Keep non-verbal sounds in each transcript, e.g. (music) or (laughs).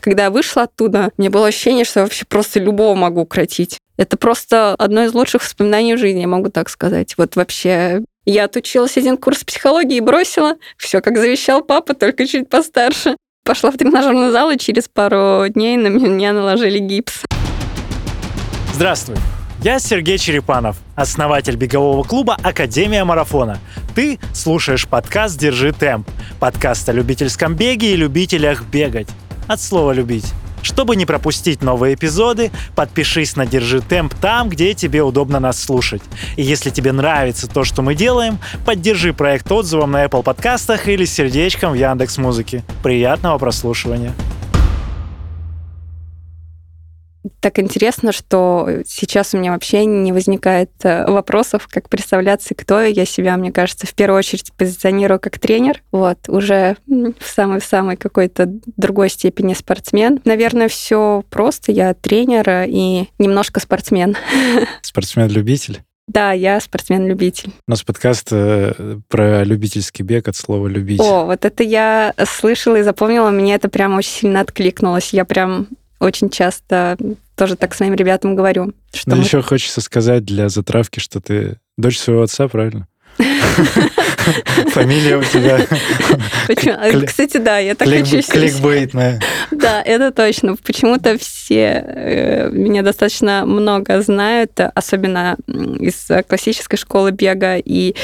Когда я вышла оттуда, мне было ощущение, что я вообще просто любого могу укротить. Это просто одно из лучших воспоминаний в жизни, я могу так сказать. Вот вообще я отучилась один курс психологии и бросила. Все, как завещал папа, только чуть постарше. Пошла в тренажерный зал, и через пару дней на меня наложили гипс. Здравствуй. Я Сергей Черепанов, основатель бегового клуба «Академия марафона». Ты слушаешь подкаст «Держи темп». Подкаст о любительском беге и любителях бегать. От слова «любить». Чтобы не пропустить новые эпизоды, подпишись на «Держи темп» там, где тебе удобно нас слушать. И если тебе нравится то, что мы делаем, поддержи проект отзывом на Apple подкастах или сердечком в Яндекс Музыке. Приятного прослушивания! Так интересно, что сейчас у меня вообще не возникает э, вопросов, как представляться, кто я. себя, мне кажется, в первую очередь позиционирую как тренер. Вот, уже в самой-самой какой-то другой степени спортсмен. Наверное, все просто. Я тренер и немножко спортсмен. (laughs) Спортсмен-любитель? Да, я спортсмен-любитель. У нас подкаст э, про любительский бег от слова «любить». О, вот это я слышала и запомнила, мне это прям очень сильно откликнулось. Я прям очень часто тоже так своим ребятам говорю. Что Но мы... еще хочется сказать для затравки, что ты дочь своего отца, правильно? (laughs) Фамилия у тебя. Почему? Кстати, да, я так хочу. Кликбейтная. Да, это точно. Почему-то все э, меня достаточно много знают, особенно из классической школы бега, и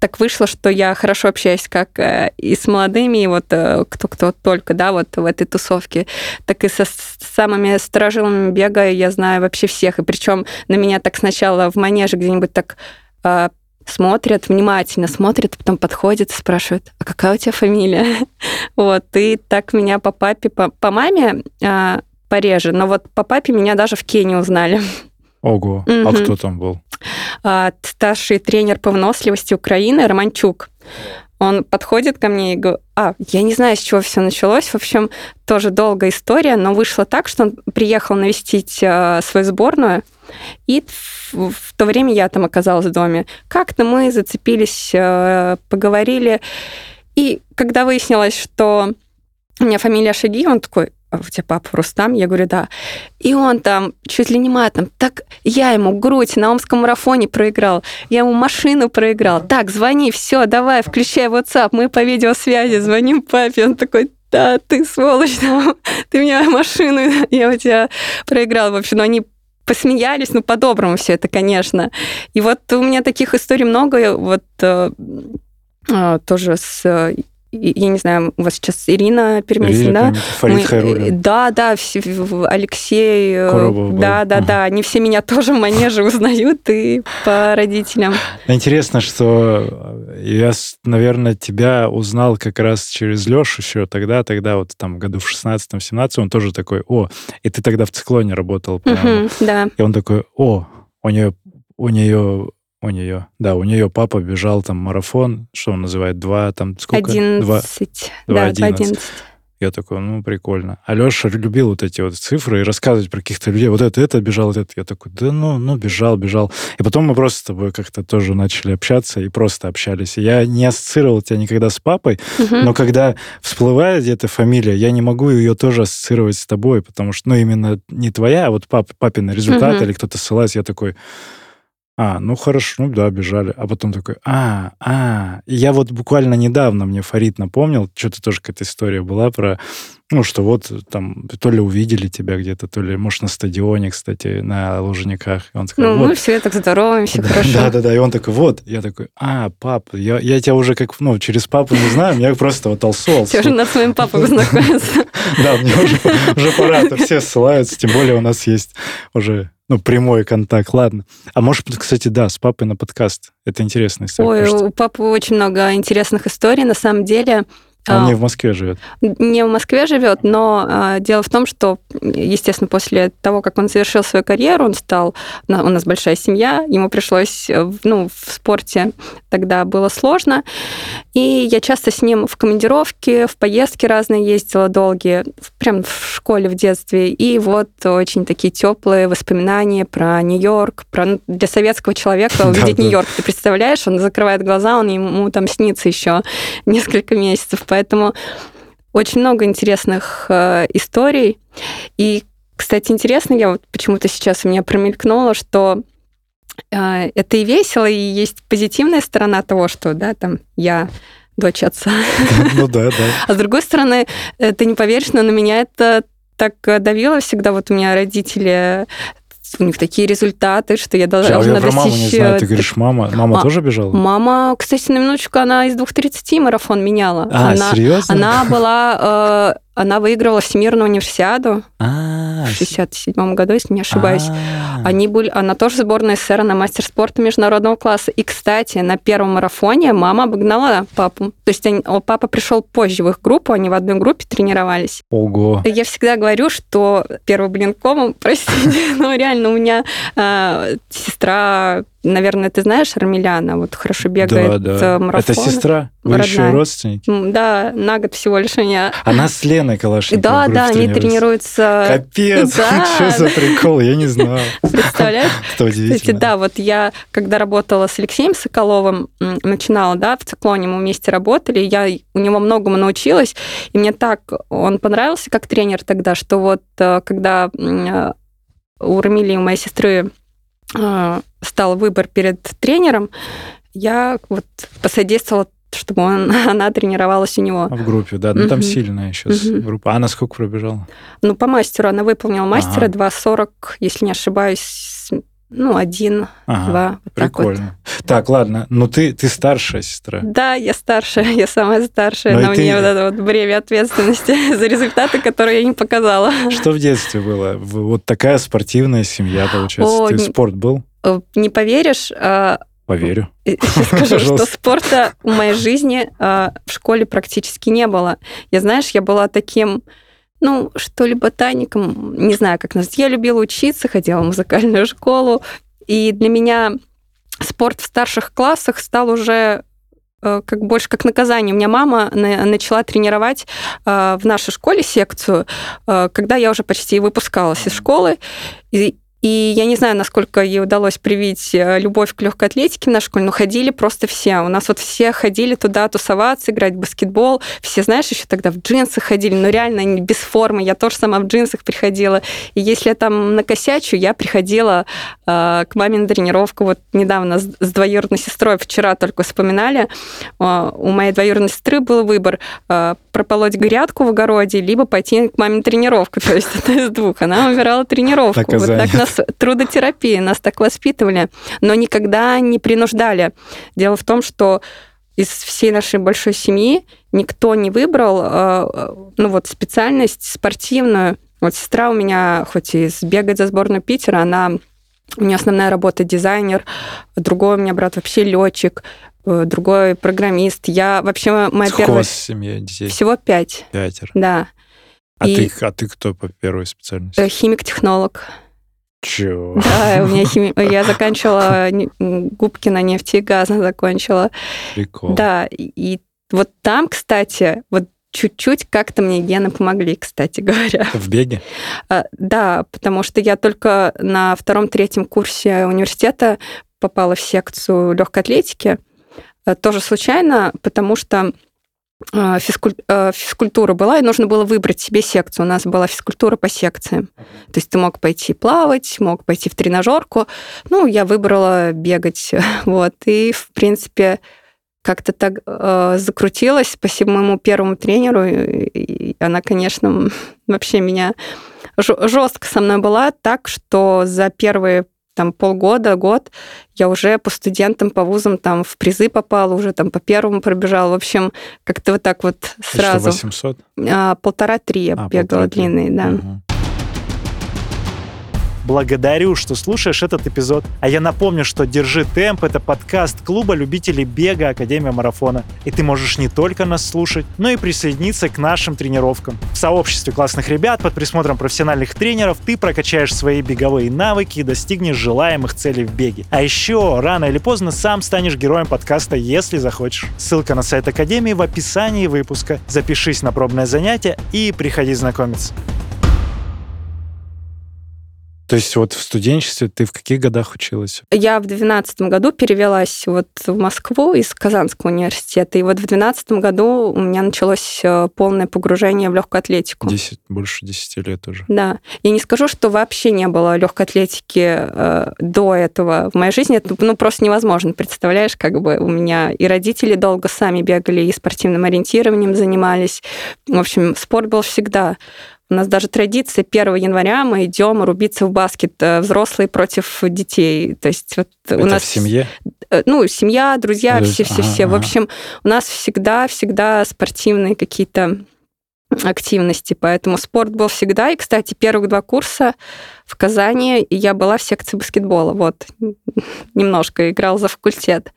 так вышло, что я хорошо общаюсь как э, и с молодыми, и вот э, кто-кто только, да, вот в этой тусовке, так и со самыми сторожилами бега я знаю вообще всех. И причем на меня так сначала в манеже где-нибудь так э, смотрят, внимательно смотрят, потом подходят и спрашивают, а какая у тебя фамилия? (laughs) вот, и так меня по папе, по, маме а, пореже, но вот по папе меня даже в Кении узнали. (laughs) Ого, угу. а кто там был? А, старший тренер по выносливости Украины Романчук. Он подходит ко мне и говорит, а, я не знаю, с чего все началось. В общем, тоже долгая история, но вышло так, что он приехал навестить э, свою сборную, и в, в то время я там оказалась в доме. Как-то мы зацепились, э, поговорили, и когда выяснилось, что у меня фамилия Шаги, он такой, у тебя папа Рустам? Я говорю, да. И он там чуть ли не матом. Так я ему грудь на омском марафоне проиграл. Я ему машину проиграл. Так, звони, все, давай, включай WhatsApp. Мы по видеосвязи звоним папе. Он такой, да, ты сволочь, (laughs) да, ты мне машину, я у тебя проиграл. В общем, ну, они посмеялись, ну, по-доброму все это, конечно. И вот у меня таких историй много. Вот э, э, тоже с я не знаю, у вас сейчас Ирина Пермесин, да? Фарид Хайрулин. Да, да, Алексей. Э, Коробов да, да, ага. да. Они все меня тоже в манеже узнают и по родителям. Интересно, что я, наверное, тебя узнал как раз через Лешу еще тогда, тогда вот там году в 16-17, он тоже такой, о, и ты тогда в циклоне работал. Угу, да. И он такой, о, у нее у нее у нее, да, у нее папа бежал там марафон, что он называет, два, там сколько? Одиннадцать. Два, одиннадцать. Я такой, ну, прикольно. Алеша любил вот эти вот цифры и рассказывать про каких-то людей. Вот это, это бежал, вот это. Я такой, да ну, ну, бежал, бежал. И потом мы просто с тобой как-то тоже начали общаться и просто общались. И я не ассоциировал тебя никогда с папой, угу. но когда всплывает где-то фамилия, я не могу ее тоже ассоциировать с тобой, потому что, ну, именно не твоя, а вот пап, папин результат угу. или кто-то ссылается, я такой, а, ну хорошо, ну да, бежали. А потом такой, а, а. И я вот буквально недавно мне Фарид напомнил, что-то тоже какая-то история была про, ну, что вот там то ли увидели тебя где-то, то ли, может, на стадионе, кстати, на Лужниках. И он такой, ну, вот. мы все так здорово, все хорошо. Да-да-да, и он такой, вот. Я такой, а, пап, я, я тебя уже как, ну, через папу не знаю, я просто вот алсу, Все уже над своим папой (laughs) знакомиться. Да, мне уже пора, то все ссылаются, тем более у нас есть уже ну, прямой контакт, ладно. А может, кстати, да, с папой на подкаст. Это интересная история. Ой, у папы очень много интересных историй. На самом деле, он а, не в Москве живет? Не в Москве живет, но а, дело в том, что, естественно, после того, как он завершил свою карьеру, он стал... У нас большая семья, ему пришлось... Э, ну, в спорте тогда было сложно. И я часто с ним в командировке, в поездки разные ездила долгие, прям в школе в детстве. И вот очень такие теплые воспоминания про Нью-Йорк, про ну, для советского человека увидеть Нью-Йорк. Ты представляешь, он закрывает глаза, он ему там снится еще несколько месяцев. Поэтому очень много интересных э, историй. И, кстати, интересно, я вот почему-то сейчас у меня промелькнуло, что э, это и весело, и есть позитивная сторона того, что, да, там я дочь отца. (laughs) Ну да, да. А с другой стороны, э, ты не поверишь, но на меня это так давило всегда. Вот у меня родители у них такие результаты, что я должна А я про маму не знаю. Ты э, говоришь, мама. Мама А, тоже бежала? Мама, кстати, на минуточку, она из 2.30 марафон меняла. А, она, серьезно? она была... она выиграла Всемирную универсиаду А, в 67 году, если не ошибаюсь. а. Они были, она тоже сборная СССР на мастер спорта международного класса. И, кстати, на первом марафоне мама обогнала папу. То есть они- папа пришел позже в их группу, они в одной группе тренировались. Ого. Я всегда говорю, что первый блин комом, простите, (laughs) но реально у меня а, сестра, наверное, ты знаешь Армеляна, вот хорошо бегает да, э, да. марафон. Это сестра? Вы еще родная. родственники? М, Да, на год всего лишь меня. Она с Леной Калашниковой Да, да, они тренируются. Капец, Да. (laughs) что за прикол, я не знал. Представляешь? (laughs) Это удивительно. Кстати, да, вот я, когда работала с Алексеем Соколовым, начинала, да, в циклоне мы вместе работали, я у него многому научилась, и мне так он понравился как тренер тогда, что вот э, когда э, у Рамили, у моей сестры э, стал выбор перед тренером, я вот посодействовала, чтобы он, (laughs) она тренировалась у него. В группе, да. Ну, там сильная сейчас группа. А она сколько пробежала? Ну, по мастеру она выполнила мастера Ага. 2.40, если не ошибаюсь, ну, один, Ага, два, вот так вот. прикольно. Так, ладно. Ну, ты, ты старшая сестра. Да, я старшая, я самая старшая, Ну и но ты- мне вот это вот бремя ответственности (laughs) за результаты, которые я не показала. Что в детстве было? Вот такая спортивная семья, получается. О, Ты не- спорт был? Э, Не поверишь, а, Поверю. (laughs) скажу, что спорта в моей жизни а, в школе практически не было. Я, знаешь, я была таким, ну, что ли, ботаником, не знаю, как назвать. Я любила учиться, ходила в музыкальную школу, и для меня спорт в старших классах стал уже э, как больше как наказание. У меня мама на- начала тренировать э, в нашей школе секцию, э, когда я уже почти выпускалась из школы. И, и я не знаю, насколько ей удалось привить э, любовь к легкой атлетике в нашу школе, но ходили просто все. У нас вот все ходили туда тусоваться, играть в баскетбол. Все, знаешь, еще тогда в джинсах ходили, но реально они без формы. Я тоже сама в джинсах приходила. И если я там накосячу, я приходила э, к маме на тренировку. Вот недавно с, с двоюродной сестрой вчера только вспоминали. Э, у моей двоюродной сестры был выбор э, прополоть грядку в огороде, либо пойти к маме на тренировку. То есть (laughs) это из двух. Она выбирала тренировку. Вот так нас трудотерапия, нас так воспитывали, но никогда не принуждали. Дело в том, что из всей нашей большой семьи никто не выбрал э, ну вот специальность спортивную. Вот сестра у меня, хоть и сбегает за сборную Питера, она у нее основная работа дизайнер, другой у меня брат вообще летчик, э, другой программист. Я вообще моя Сколько у первая вас в семье детей? всего пять, Пятеро. да. А, И- ты, а ты кто по первой специальности? Э, Химик-технолог. Чего? Да, у меня хими... я заканчивала губки на нефти и газа закончила. Прикол. Да, и вот там, кстати, вот чуть-чуть как-то мне гены помогли, кстати говоря. В беге? А, Да, потому что я только на втором-третьем курсе университета попала в секцию легкой атлетики. Э, Тоже случайно, потому что физкуль- э, физкультура была, и нужно было выбрать себе секцию. У нас была физкультура по секциям. То есть ты мог пойти плавать, мог пойти в тренажерку. Ну, я выбрала бегать. (laughs) Вот. И, в принципе, как-то так э, закрутилось. Спасибо моему первому тренеру. И она, конечно, (laughs) вообще меня жестко со мной была, так что за первые там полгода, год я уже по студентам, по вузам там в призы попала, уже там по первому пробежала. В общем, как-то вот так вот что, сразу. 800? А, Полтора-три я А, бегала полтора-три. длинные, да. Мгм. Благодарю, что слушаешь этот эпизод. А я напомню, что «Держи темп» — это подкаст клуба любителей бега Академия Марафона. И ты можешь не только нас слушать, но и присоединиться к нашим тренировкам. В сообществе классных ребят под присмотром профессиональных тренеров ты прокачаешь свои беговые навыки и достигнешь желаемых целей в беге. А еще рано или поздно сам станешь героем подкаста, если захочешь. Ссылка на сайт Академии в описании выпуска. Запишись на пробное занятие и приходи знакомиться. То есть вот в студенчестве ты в каких годах училась? Я в 2012 году перевелась вот в Москву из Казанского университета, и вот в 2012 году у меня началось э, полное погружение в легкую атлетику. 10, больше 10 лет уже. Да. Я не скажу, что вообще не было легкой атлетики э, до этого в моей жизни. Это ну, просто невозможно. Представляешь, как бы у меня и родители долго сами бегали, и спортивным ориентированием занимались. В общем, спорт был всегда. У нас даже традиция 1 января мы идем рубиться в баскет э, взрослые против детей. То есть вот Это у нас в семье? э, ну семья, друзья, все, все, все. В общем, у нас всегда, всегда спортивные какие-то активности, поэтому спорт был всегда. И, кстати, первых два курса в Казани я была в секции баскетбола. Вот немножко играл за факультет.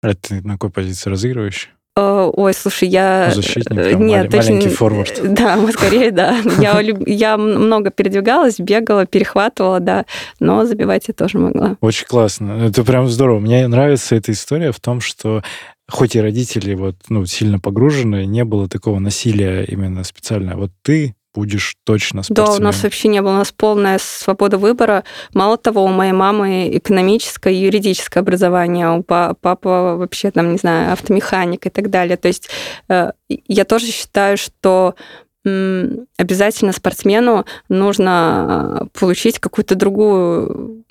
А ты на какой позиции разыгрываешь? Э, Ой, слушай, я... Защитник, э, там, Нет, малень- точно... маленький форвард. (laughs) Да, скорее, да. Я, (laughs) я много передвигалась, бегала, перехватывала, да, но забивать я тоже могла. Очень классно. Это прям здорово. Мне нравится эта история в том, что хоть и родители вот, ну, сильно погружены, не было такого насилия именно специально. Вот ты будешь точно Да, спортсменом. у нас вообще не было, у нас полная свобода выбора. Мало того, у моей мамы экономическое и юридическое образование, у па- папа вообще там, не знаю, автомеханик и так далее. То есть э, я тоже считаю, что обязательно спортсмену нужно э, получить какую-то другую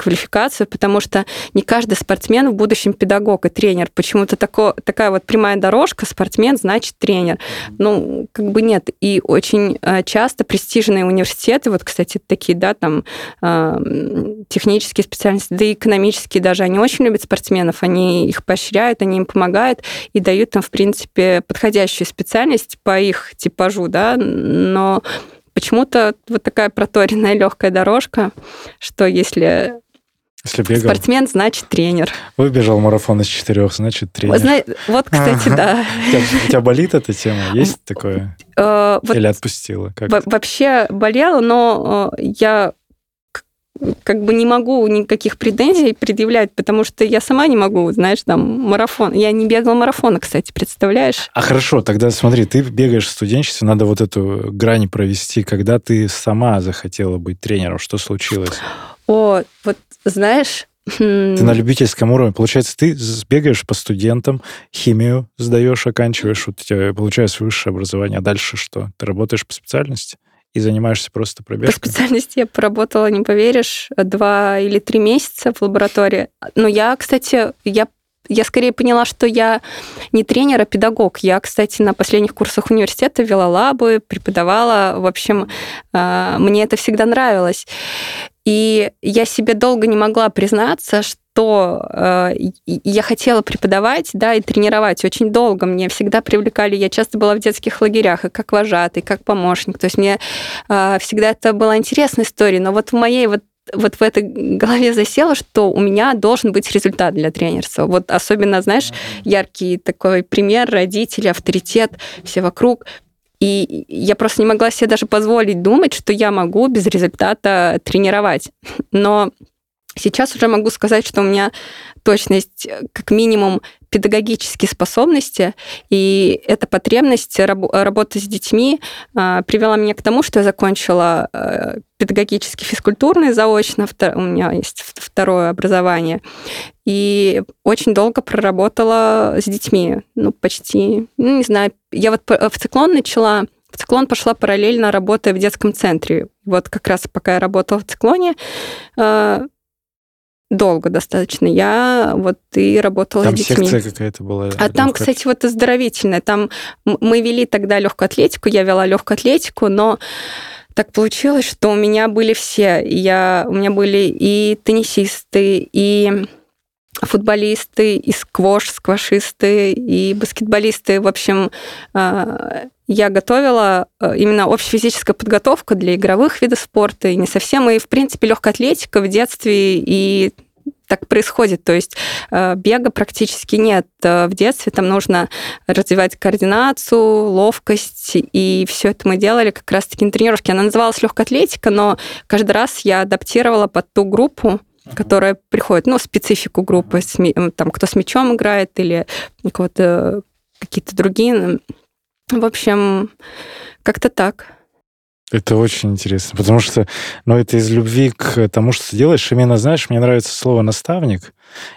квалификацию, потому что не каждый спортсмен в будущем педагог и тренер. Почему-то тако, такая вот прямая дорожка, спортсмен значит тренер. Ну, как бы нет. И очень э, часто престижные университеты, вот, кстати, такие, да, там, э, м, технические специальности, да и экономические даже, они очень любят спортсменов, они их поощряют, они им помогают и дают им, в принципе, подходящую специальность по их типажу, да, но почему-то вот такая проторенная легкая дорожка, что если Если бегал, спортсмен, значит тренер. выбежал марафон из четырех, значит, тренер. Вот, зна- вот, кстати, да. У тебя, у тебя болит эта тема? Есть такое? Э, Или отпустила? Вообще болела, но э, я как бы не могу никаких претензий предъявлять, потому что я сама не могу, знаешь, там, марафон. Я не бегала марафона, кстати, представляешь? А хорошо, тогда смотри, ты бегаешь в студенчестве, надо вот эту грань провести, когда ты сама захотела быть тренером, что случилось? О, вот знаешь... хм, Ты на любительском уровне. Получается, ты бегаешь по студентам, химию сдаешь, оканчиваешь, вот у тебя получается высшее образование, а дальше что? Ты работаешь по специальности и занимаешься просто По пробежкой? специальности я поработала, не поверишь, два или три месяца в лаборатории. Но я, кстати, я я скорее поняла, что я не тренер, а педагог. Я, кстати, на последних курсах университета вела лабы, преподавала. В общем, э, мне это всегда нравилось. И я себе долго не могла признаться, что э, я хотела преподавать, да, и тренировать очень долго. Мне всегда привлекали, я часто была в детских лагерях, и как вожатый, и как помощник. То есть мне э, всегда это была интересная история. Но вот в моей вот вот в этой голове засело, что у меня должен быть результат для тренерства. Вот особенно, знаешь, яркий такой пример, родители, авторитет, все вокруг. И я просто не могла себе даже позволить думать, что я могу без результата тренировать. Но сейчас уже могу сказать, что у меня точность э, как минимум педагогические способности, и эта потребность раб- работы с детьми а, привела меня к тому, что я закончила э, педагогический физкультурный заочно, у меня есть второе образование, и очень долго проработала с детьми, ну, почти, ну, не знаю, я вот в циклон начала, в циклон пошла параллельно, работая в детском центре. Вот как раз пока я работала в циклоне, э, долго достаточно, я вот и работала Там с детьми. секция какая-то была. А там, кстати, вот оздоровительная. Там мы вели тогда легкую атлетику, я вела легкую атлетику, но так получилось, что у меня были все. Я, у меня были и теннисисты, и футболисты, и сквош, сквошисты, и баскетболисты. В общем, э, я готовила э, именно общефизическая подготовка для игровых видов спорта, и не совсем, и, в принципе, легкая атлетика в детстве, и так происходит. То есть э, бега практически нет в детстве. Там нужно развивать координацию, ловкость. И все это мы делали как раз-таки на тренировке. Она называлась легкая атлетика, но каждый раз я адаптировала под ту группу, которая приходит, ну, специфику группы, там, кто с мячом играет или кого-то какие-то другие. В общем, как-то так. Это очень интересно, потому что, ну, это из любви к тому, что ты делаешь. Именно, знаешь, мне нравится слово «наставник»,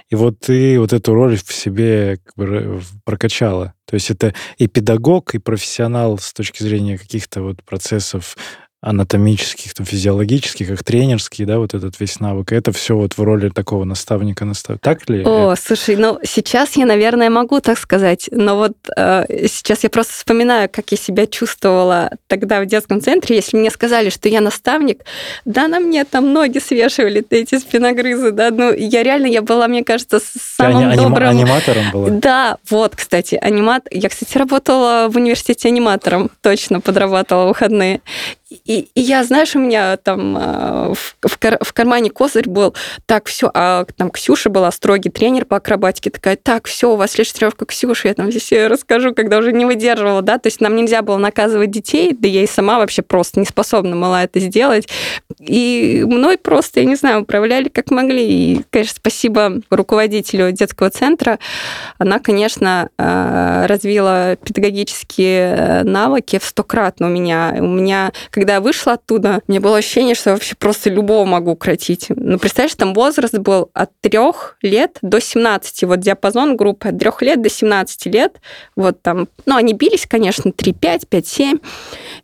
и вот ты вот эту роль в себе как бы прокачала. То есть это и педагог, и профессионал с точки зрения каких-то вот процессов анатомических, там, физиологических, как тренерские, да, вот этот весь навык. Это все вот в роли такого наставника настав. Так ли? О, слушай, ну сейчас я, наверное, могу так сказать, но вот э, сейчас я просто вспоминаю, как я себя чувствовала тогда в детском центре, если мне сказали, что я наставник, да, на мне там ноги свешивали эти спиногрызы, да, ну я реально, я была, мне кажется, самым Ты добрым... аниматором была? Да, вот, кстати, анимат... Я, кстати, работала в университете аниматором, точно подрабатывала выходные. И, и я, знаешь, у меня там э, в, в, кар, в кармане козырь был, так, все, а там Ксюша была строгий тренер по акробатике, такая, так, все, у вас следующая тренировка Ксюша, я там здесь расскажу, когда уже не выдерживала, да, то есть нам нельзя было наказывать детей, да я и сама вообще просто не способна была это сделать, и мной просто, я не знаю, управляли как могли, и, конечно, спасибо руководителю детского центра, она, конечно, э, развила педагогические навыки в стократно у меня, у меня, когда когда я вышла оттуда, мне было ощущение, что я вообще просто любого могу укротить. Ну, представляешь, там возраст был от трех лет до 17. Вот диапазон группы от трех лет до 17 лет. Вот там, ну, они бились, конечно, 3-5, 5-7.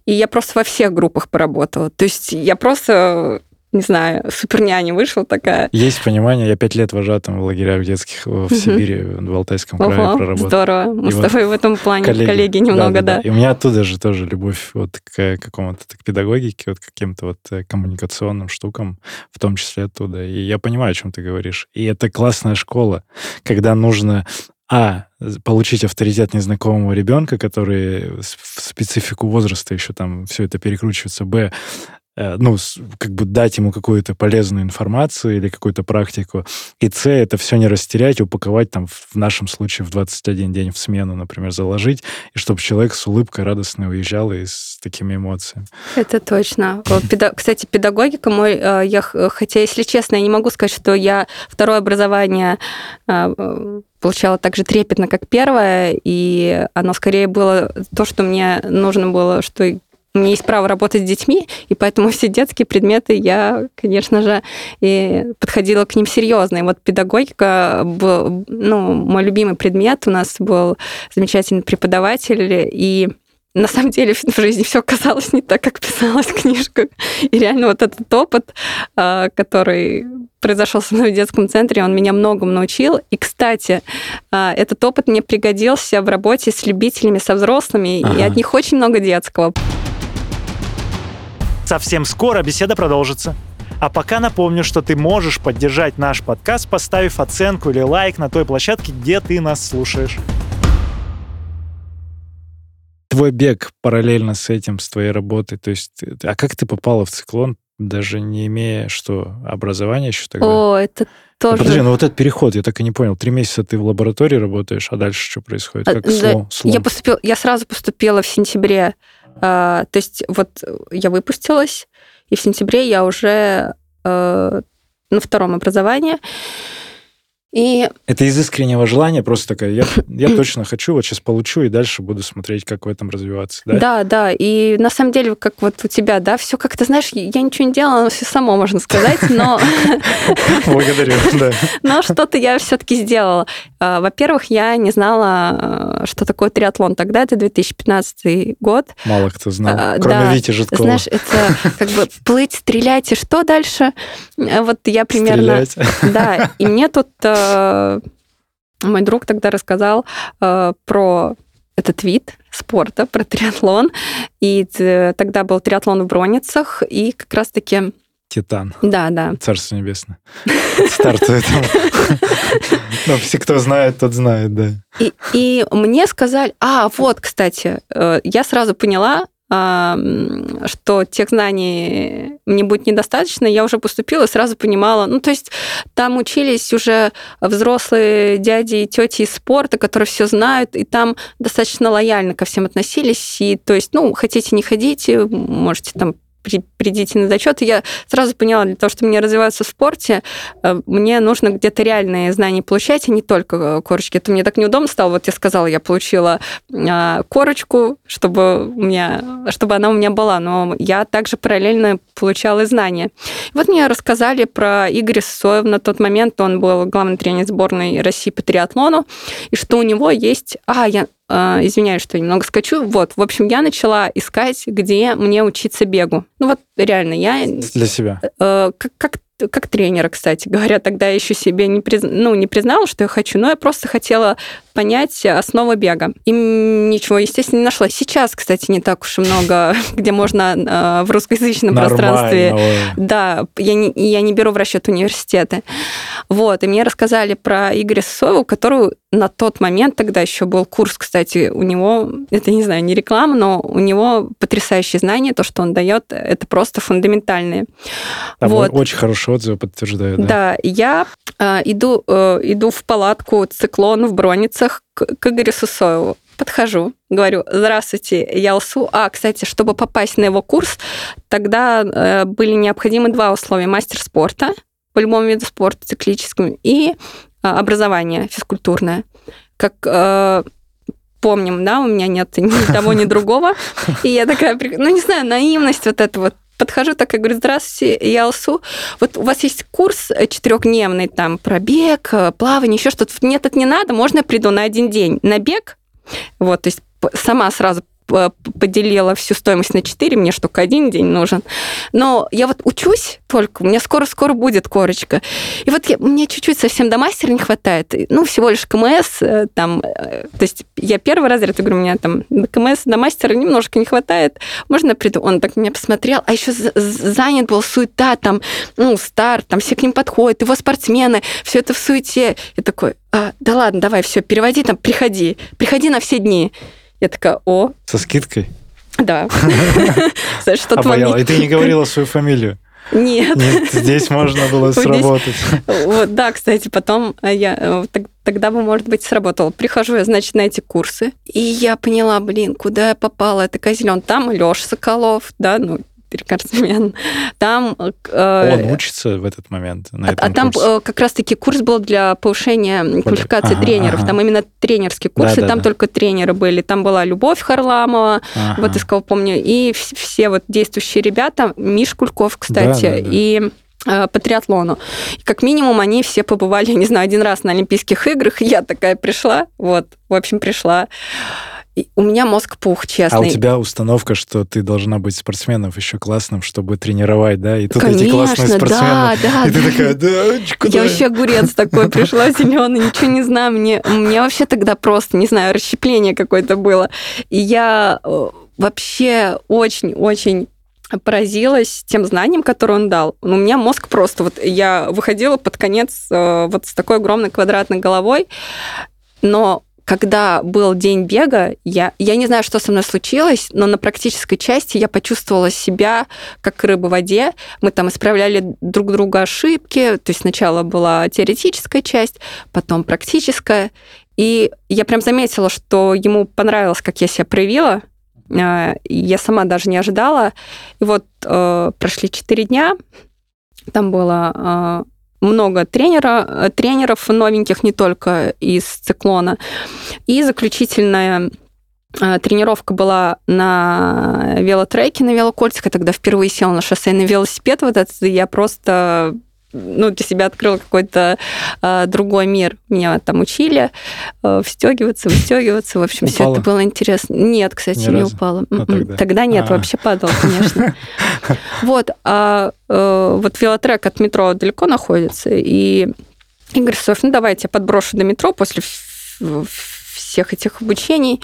И я просто во всех группах поработала. То есть я просто не знаю, суперняня вышла такая. Есть понимание, я пять лет вожатым в лагерях детских в угу. Сибири, в Алтайском крае Ого, проработал. Здорово. Мы и с тобой вот в этом плане коллеги, коллеги немного, да, да, да. И у меня оттуда же тоже любовь вот к какому-то к педагогике, вот к каким-то вот э, коммуникационным штукам, в том числе оттуда. И я понимаю, о чем ты говоришь. И это классная школа, когда нужно а, получить авторитет незнакомого ребенка, который в специфику возраста еще там все это перекручивается, б, ну, как бы дать ему какую-то полезную информацию или какую-то практику. И С, это все не растерять, упаковать там, в нашем случае, в 21 день в смену, например, заложить, и чтобы человек с улыбкой радостно уезжал и с такими эмоциями. Это точно. Кстати, педагогика мой, э, я, хотя, если честно, я не могу сказать, что я второе образование э, получала так же трепетно, как первое, и оно скорее было то, что мне нужно было, что у меня есть право работать с детьми, и поэтому все детские предметы я, конечно же, и подходила к ним серьезно. И вот педагогика был, ну, мой любимый предмет. У нас был замечательный преподаватель, и на самом деле в жизни все казалось не так, как писалось в книжках. И реально вот этот опыт, а, который произошел со мной в детском центре, он меня многому научил. И, кстати, а, этот опыт мне пригодился в работе с любителями, со взрослыми, ага. и от них очень много детского. Совсем скоро беседа продолжится. А пока напомню, что ты можешь поддержать наш подкаст, поставив оценку или лайк на той площадке, где ты нас слушаешь. Твой бег параллельно с этим, с твоей работой, то есть, а как ты попала в циклон, даже не имея что, образования еще тогда? О, это тоже... Подожди, ну вот этот переход, я так и не понял. Три месяца ты в лаборатории работаешь, а дальше что происходит? Как да, слом, слом? Я, поступил, я сразу поступила в сентябре а, то есть вот я выпустилась, и в сентябре я уже э, на втором образовании. И... Это из искреннего желания просто такая, я, я точно хочу, вот сейчас получу, и дальше буду смотреть, как в этом развиваться. Да? да, да. И на самом деле, как вот у тебя, да, все как-то, знаешь, я ничего не делала, оно все само, можно сказать, но... (laughs) Благодарю, да. Но что-то я все-таки сделала. А, во-первых, я не знала, что такое триатлон тогда, это 2015 год. Мало кто знал, а, кроме Вити Житкова. Знаешь, это как бы плыть, стрелять, и что дальше? Вот я примерно... Стрелять. Да, и мне тут мой друг тогда рассказал э, про этот вид спорта, про триатлон. И тогда был триатлон в Броницах, и как раз-таки... Титан. Да, да. Царство небесное. Стартует. Но все, кто знает, тот знает, да. И, мне сказали... А, вот, кстати, э, я сразу поняла, что тех знаний мне будет недостаточно, я уже поступила сразу понимала. Ну, то есть там учились уже взрослые дяди и тети из спорта, которые все знают, и там достаточно лояльно ко всем относились. И то есть, ну, хотите, не ходите, можете там придите на зачет. И я сразу поняла, для того, чтобы мне развиваться в спорте, э, мне нужно где-то реальные знания получать, а не только э, корочки. Это мне так неудобно стало. Вот я сказала, я получила э, корочку, чтобы, у меня, чтобы она у меня была, но я также параллельно получала знания. И вот мне рассказали про Игоря Сосоева на тот момент, он был главный тренер сборной России по триатлону, и что у него есть... А, я извиняюсь, что немного скачу. Вот, в общем, я начала искать, где мне учиться бегу. Ну вот реально, я... Для себя? Uh, как, как как тренера, кстати говоря, тогда я еще себе не, приз... ну, не признала, что я хочу, но я просто хотела понять основы бега. И ничего, естественно, не нашла. Сейчас, кстати, не так уж и много, (laughs) где можно э, в русскоязычном пространстве. Да, я не, я не беру в расчет университеты. Вот, и мне рассказали про Игоря Сосоева, который на тот момент, тогда еще был курс, кстати, у него, это не знаю, не реклама, но у него потрясающие знания, то, что он дает, это просто фундаментальные. Там вот. очень хорошие отзывы подтверждают. Да, да я э, иду, э, иду в палатку циклон в Броницах к, к Игорю Сусоеву. Подхожу, говорю, здравствуйте, я ЛСУ. А, кстати, чтобы попасть на его курс, тогда э, были необходимы два условия. Мастер спорта по любому виду спорта, циклическому, и а, образование физкультурное. Как э, помним, да, у меня нет ни того, ни другого. (laughs) И я такая, ну, не знаю, наивность вот эта вот подхожу так и говорю, здравствуйте, я Алсу. Вот у вас есть курс четырехдневный, там, пробег, плавание, еще что-то. Нет, это не надо, можно я приду на один день на бег, вот, то есть сама сразу поделила всю стоимость на 4, мне что только один день нужен. Но я вот учусь только, у меня скоро-скоро будет корочка. И вот я, мне чуть-чуть совсем до мастера не хватает. Ну, всего лишь КМС, э, там, э, то есть я первый разряд, я говорю, у меня там КМС, до мастера немножко не хватает. Можно приду? Он так меня посмотрел, а еще занят был суета, там, ну, старт, там все к ним подходят, его спортсмены, все это в суете. Я такой, а, да ладно, давай, все, переводи там, приходи, приходи на все дни. Я такая, о. Со скидкой? Да. (laughs) Знаешь, что Обаяла. И ты не (laughs) говорила свою фамилию? Нет. Нет, здесь можно было (laughs) сработать. Вот, да, кстати, потом я э, тогда бы, может быть, сработало. Прихожу я, значит, на эти курсы, и я поняла, блин, куда я попала, это козелен. Там Леша Соколов, да, ну, рекордсмен. Там... Э, Он учится в этот момент на а, этом А там курсе. Э, как раз-таки курс был для повышения квалификации ага, тренеров. Ага. Там именно тренерский курс, да, и да, там да. только тренеры были. Там была Любовь Харламова, ага. вот из кого помню, и все вот действующие ребята, Миш Кульков, кстати, да, да, да. и э, по триатлону. И как минимум они все побывали, (laughs) не знаю, один раз на Олимпийских играх. Я такая пришла, вот, в общем, пришла у меня мозг пух, честно. А у тебя установка, что ты должна быть спортсменом еще классным, чтобы тренировать, да? И тут Конечно, эти классные спортсмены. Да, да, и ты да. такая, да, куда? Я вообще огурец такой пришла, зеленый, ничего не знаю. Мне, мне вообще тогда просто, не знаю, расщепление какое-то было. И я э, вообще очень-очень поразилась тем знанием, которое он дал. У меня мозг просто... Вот я выходила под конец э, вот с такой огромной квадратной головой, но когда был день бега, я, я не знаю, что со мной случилось, но на практической части я почувствовала себя как рыба в воде. Мы там исправляли друг друга ошибки. То есть сначала была теоретическая часть, потом практическая. И я прям заметила, что ему понравилось, как я себя проявила. А, я сама даже не ожидала. И вот э, прошли четыре дня. Там было а, много тренера, э, тренеров новеньких, не только из циклона. И заключительная э, тренировка была на велотреке, на велокольцах. Я тогда впервые села на шоссейный велосипед. Вот это я просто ну, для себя открыла какой-то э, другой мир. Меня там учили э, встегиваться, выстегиваться. В общем, все это было интересно. Нет, кстати, Ни не разу. упала. Ну, м-м. тогда. тогда нет, А-а-а. вообще падала, конечно. (laughs) Вот. А э, вот велотрек от метро далеко находится. И Игорь Софь, ну давайте я подброшу до метро после всех этих обучений.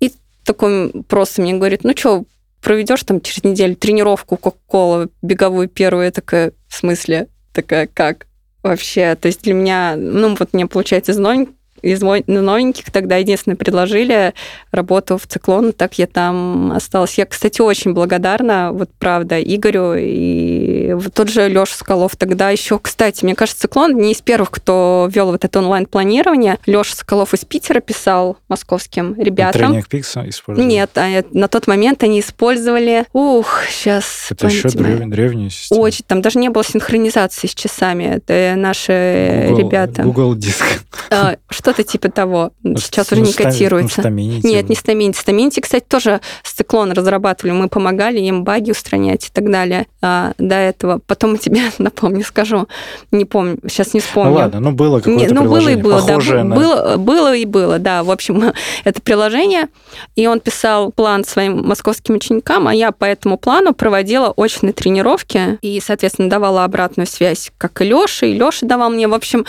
И такой просто мне говорит, ну что, проведешь там через неделю тренировку Кока-Кола беговую первую, я такая, в смысле? Такая, как вообще? То есть для меня, ну вот мне получается из новеньких, из новеньких тогда единственное предложили работу в циклон, так я там осталась. Я, кстати, очень благодарна, вот правда, Игорю и вот тот же Леша Соколов тогда еще, кстати, мне кажется, Циклон не из первых, кто вел вот это онлайн-планирование. Леша Соколов из Питера писал московским ребятам. Тренинг Пикса использовали? Нет, а на тот момент они использовали... Ух, сейчас... Это еще древ... древняя система. Очень. Там даже не было синхронизации с часами. Это наши Google, ребята. Google Диск. А, что-то типа того. Ну, Сейчас ну, уже не ста- котируется. ну. Нет, не Стаминити. Стаминити, кстати, тоже с циклон разрабатывали. Мы помогали им баги устранять и так далее а, до этого. Потом тебе (laughs) напомню, скажу. Не помню, сейчас не Ну вспомню. ладно, ну было Не, какое-то ну, было и приложение, было, да. похожее на... Было, было и было, да. В общем, (laughs) это приложение. И он писал план своим московским ученикам, а я по этому плану проводила очные тренировки и, соответственно, давала обратную связь, как и Лёша, и Лёша давал мне. В общем,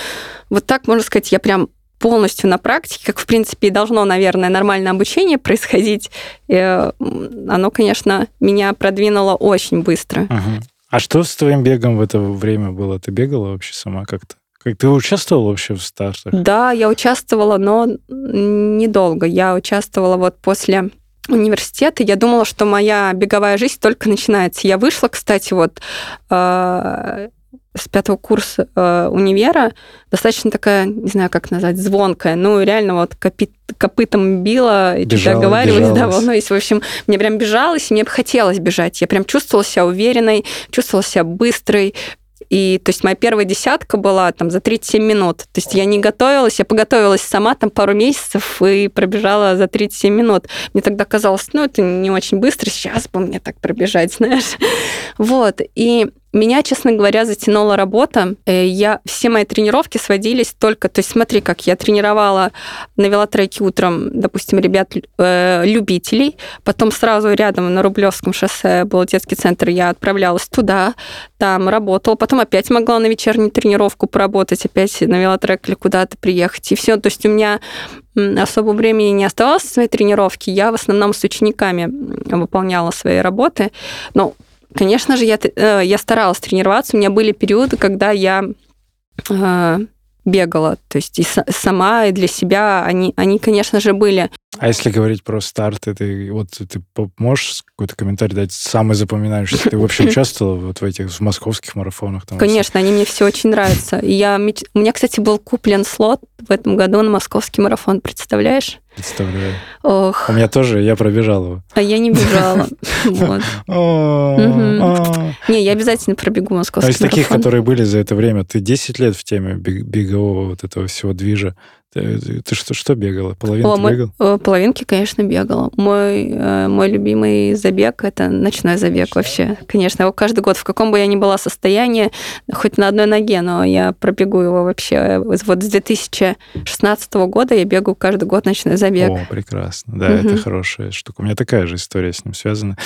вот так, можно сказать, я прям полностью на практике, как, в принципе, и должно, наверное, нормальное обучение происходить. И, э, оно, конечно, меня продвинуло очень быстро. Мгм. А что с твоим бегом в это время было? Ты бегала вообще сама как-то? Как ты участвовала вообще в стартах? Да, я участвовала, но недолго. Я участвовала вот после университета. Я думала, что моя беговая жизнь только начинается. Я вышла, кстати, вот э, с пятого курса э, универа, достаточно такая, не знаю, как назвать, звонкая. Ну, реально вот копит, копытом била, и Бежала, оговаривались, да, бежалась. волнуюсь. В общем, мне прям бежалось, и мне бы хотелось бежать. Я прям чувствовала себя уверенной, чувствовала себя быстрой. И, то есть, моя первая десятка была там за 37 минут. То есть, я не готовилась, я поготовилась сама там пару месяцев и пробежала за 37 минут. Мне тогда казалось, ну, это не очень быстро, сейчас бы мне так пробежать, (laughs) знаешь. Вот. И меня, честно говоря, затянула работа. Э, Я, все мои тренировки сводились только... То есть смотри, как я тренировала на велотреке утром, допустим, ребят э, любителей, потом сразу рядом на Рублевском шоссе был детский центр, я отправлялась туда, там работала, потом опять могла на вечернюю тренировку поработать, опять на велотрек или куда-то приехать, и все. То есть у меня особо времени не оставалось на своей тренировки, я в основном с учениками выполняла свои работы. Но Конечно же, я, э, я старалась тренироваться. У меня были периоды, когда я э, бегала. То есть и са- сама, и для себя. Они, они, конечно же, были. А если говорить про старты, ты вот ты можешь какой-то комментарий дать самый запоминающийся? Ты вообще (laughs) участвовала вот в этих в московских марафонах? Там, Конечно, они мне все очень нравятся. И я, у меня, кстати, был куплен слот в этом году на московский марафон. Представляешь? Представляю. Ох, У меня тоже, я пробежал его. а я не бежала. (laughs) Не, я обязательно пробегу А московский из таких, марафон. которые были за это время, ты 10 лет в теме бег- бегового вот этого всего движа. Ты, ты- ты что, что бегала? Половинку О, мой- бегал? половинки, конечно, бегала. Мой, э, мой любимый забег – это ночной забег вообще. Конечно, его каждый год, в каком бы я ни была состоянии, хоть на одной ноге, но я пробегу его вообще. Вот с 2016 года я бегаю каждый год ночной забег. О, прекрасно. Да, Мгм. это хорошая штука. У меня такая же история с ним связана.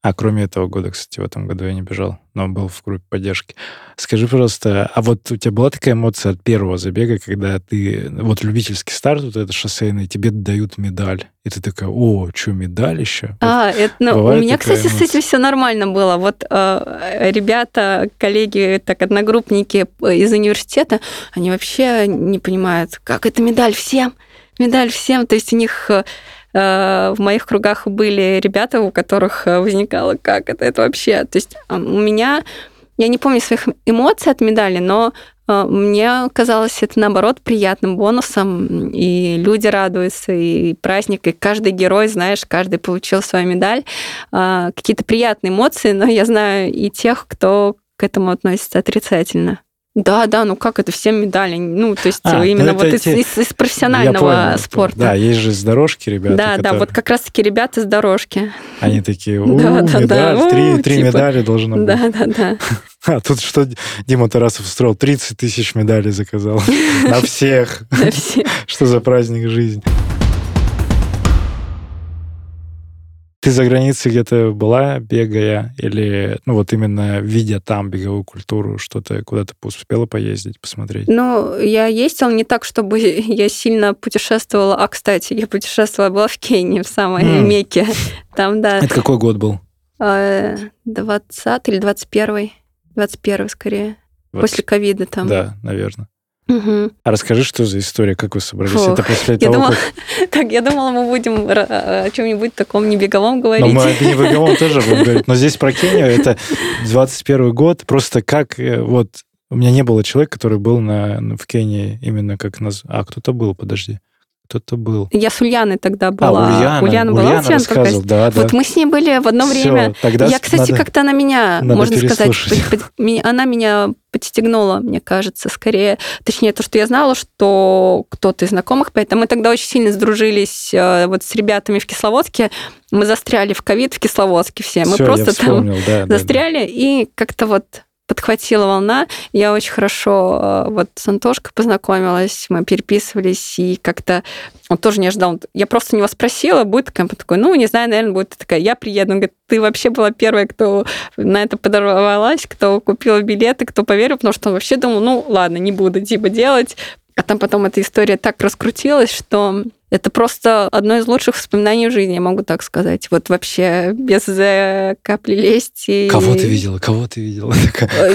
А кроме этого года, кстати, в этом году я не бежал, но был в группе поддержки. Скажи, пожалуйста, а вот у тебя была такая эмоция от первого забега, когда ты, вот любительский старт, вот это шоссейный, тебе дают медаль, и ты такая, о, что, медаль еще? А, это, ну, у меня, кстати, с эмоция? этим все нормально было. Вот э, ребята, коллеги, так одногруппники из университета, они вообще не понимают, как это медаль всем, медаль всем. То есть у них э, в моих кругах были ребята, у которых э, возникало, как это, это вообще. То есть э, у меня, я не помню своих эмоций от медали, но э, мне казалось это, наоборот, приятным бонусом, и люди радуются, и праздник, и каждый герой, знаешь, каждый получил свою медаль. А, Какие-то приятные эмоции, но я знаю и тех, кто к этому относится отрицательно. Да, да, ну как это, всем медали? Ну, то есть А, именно ну вот из, те- из- из Я профессионального понял. спорта. Да, есть же с дорожки ребята, да, да, которые- вот как раз-таки ребята с дорожки. они такие, у, (laughs) Да, да, да, медаль, три, у, три типа. медали должно быть. Да, да, да. (laughs) А тут что Дима Тарасов устроил? 30 тысяч медалей заказал. (laughs) На всех. На все. Что за праздник жизни? Ты за границей где-то была, бегая, или, ну, вот именно видя там беговую культуру, что-то куда-то успела поездить, посмотреть? Ну, я ездила не так, чтобы (laughs) я сильно путешествовала. А, кстати, я путешествовала, была в Кении, в самой М. Мекке. Там, да, Это какой год был? э, 20 или 21 21 скорее. После ковида там. Да, наверное. Мгм. А расскажи, что за история, как вы собрались? Фух, Это после Я того, думала, как... (laughs) так, я думала, мы будем ра- о чем-нибудь таком небеговом Но говорить. мы о Беневыговом (laughs) тоже будем говорить. Но здесь про Кению, это 21 год. Просто как... э, Вот у меня не было человека, который был на, в Кении именно как... Наз... А, кто-то был, подожди. Кто-то был. Я с Ульяной тогда А, была. Ульяна. Ульяна была Ульяна у тебя на рассказывала, подкасте? да, да. Вот мы с ней были в одно Всё, время. тогда Я, кстати, как-то она меня, надо можно сказать, она меня подстегнула, мне кажется, скорее. Точнее, то, что я знала, что кто-то из знакомых, поэтому мы тогда очень сильно сдружились э, вот с ребятами в Кисловодске. Мы застряли в ковид в Кисловодске все. Мы Всё, я просто там да, да, да. застряли, и как-то вот подхватила волна. Я очень хорошо э, вот с Антошкой познакомилась, мы переписывались, и как-то он тоже не ожидал. Я просто у него спросила, будет такая, он такой, ну, не знаю, наверное, будет такая, я приеду. Он говорит, ты вообще была первая, кто на это подорвалась, кто купила билеты, кто поверил, потому что он вообще думал, ну, ладно, не буду типа делать. А там потом эта история так раскрутилась, что это просто одно из лучших воспоминаний в жизни, я могу так сказать. Вот вообще без капли лести. Кого ты видела? Кого ты видела?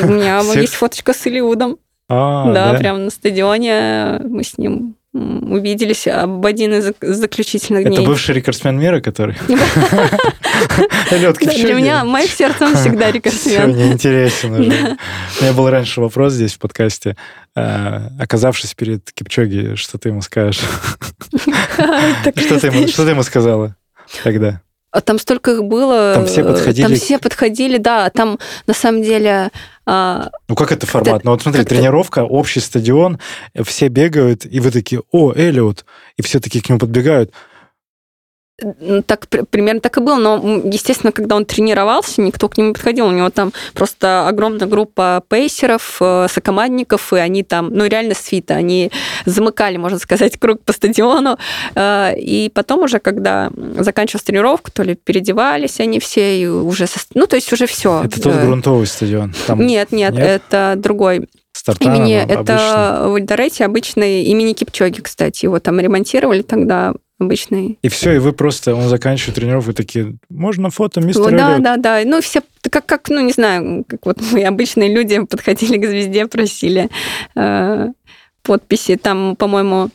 У меня Всех? есть фоточка с Илиудом. А, да, прям на стадионе мы с ним увиделись об один из зак- заключительных Это дней. бывший рекордсмен мира, который... (laughs) Для меня, моим сердцем всегда (laughs) Все, рекордсмен. мне интересен уже. У меня был раньше вопрос здесь в подкасте. Э, Оказавшись перед Кипчоги, что ты ему скажешь? (laughs) Что ты ему, сказала тогда? А там столько их было. Там все подходили Там все подходили, да. Там на самом деле а, Ну, как это формат? Ну, вот смотри, как-то- тренировка, общий стадион, все бегают, и вы такие, о, Эллиот, и все такие к нему подбегают. Так при- примерно так и было, но, естественно, когда он тренировался, никто к нему не подходил. У него там просто огромная группа пейсеров, э, сокомандников, и они там, ну, реально свита, они замыкали, можно сказать, (laughs) круг по стадиону. Э, И потом уже, когда заканчивалась тренировка, то ли переодевались они все, и уже... со- Ну, то есть уже все. Это тот грунтовый стадион. Там Нет, нет, Нет? это другой. Стартаном Имени, это в Ильдорете обычный имени Кипчоги, кстати. Его там ремонтировали тогда обычный И все, и вы просто, он заканчивает тренировку, и такие, можно фото, мистер Ну, да, Эллиот?» да, да. Ну, все как, как, ну, не знаю, как вот мы, обычные люди, (laughs) подходили к звезде, просили э, подписи. Там, по-моему,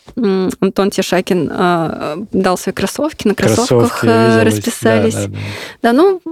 Антон Тишакин э, дал свои кроссовки, на кроссовках Кроссовки, э, расписались. Да, да, да. Да, ну,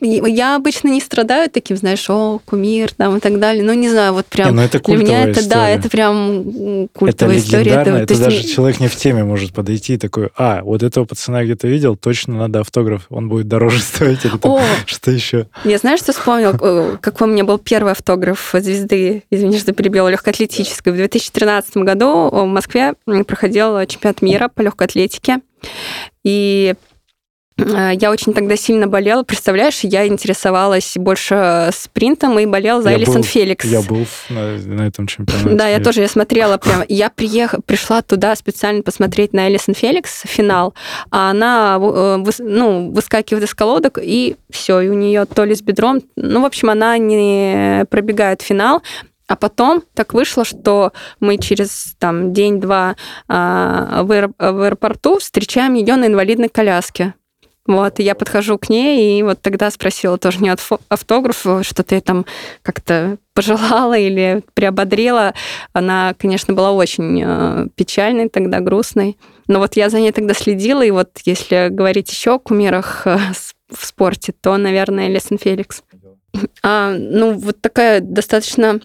я обычно не страдаю таким, знаешь, о, кумир там и так далее. Ну, не знаю, вот Не, прям... ну это Для меня культовая это, история. да, это прям м, Это культовая история. это, то есть даже не- человек не в теме может подойти и такой, а, вот этого пацана где-то видел, точно надо автограф, он будет дороже (laughs) стоить, или там О, что еще. Я знаешь, что вспомнил? Э, Какой у меня был первый автограф звезды, извини, что перебила, легкоатлетической. В 2013 году в Москве проходил чемпионат мира по легкой атлетике. И я очень тогда сильно болела. Представляешь, я интересовалась больше спринтом и болела за Я Элисон был- Феликс. Я был на, на этом чемпионате. Да, я тоже, я смотрела прям. (laughs) Я приехала, пришла туда специально посмотреть на Элисон Феликс финал, а она э, ну, выскакивает из колодок, и все, и у нее то ли с бедром, ну, в общем, она не пробегает финал, а потом так вышло, что мы через там день-два аэро- в аэропорту встречаем ее на инвалидной коляске. Вот, и я подхожу к ней, и вот тогда спросила тоже не автограф, что ты там как-то пожелала или приободрила. Она, конечно, была очень э, печальной тогда, грустной. Но вот я за ней тогда следила, и вот если говорить еще о кумирах э, в спорте, то, наверное, Лесен Феликс. А, ну, вот такая достаточно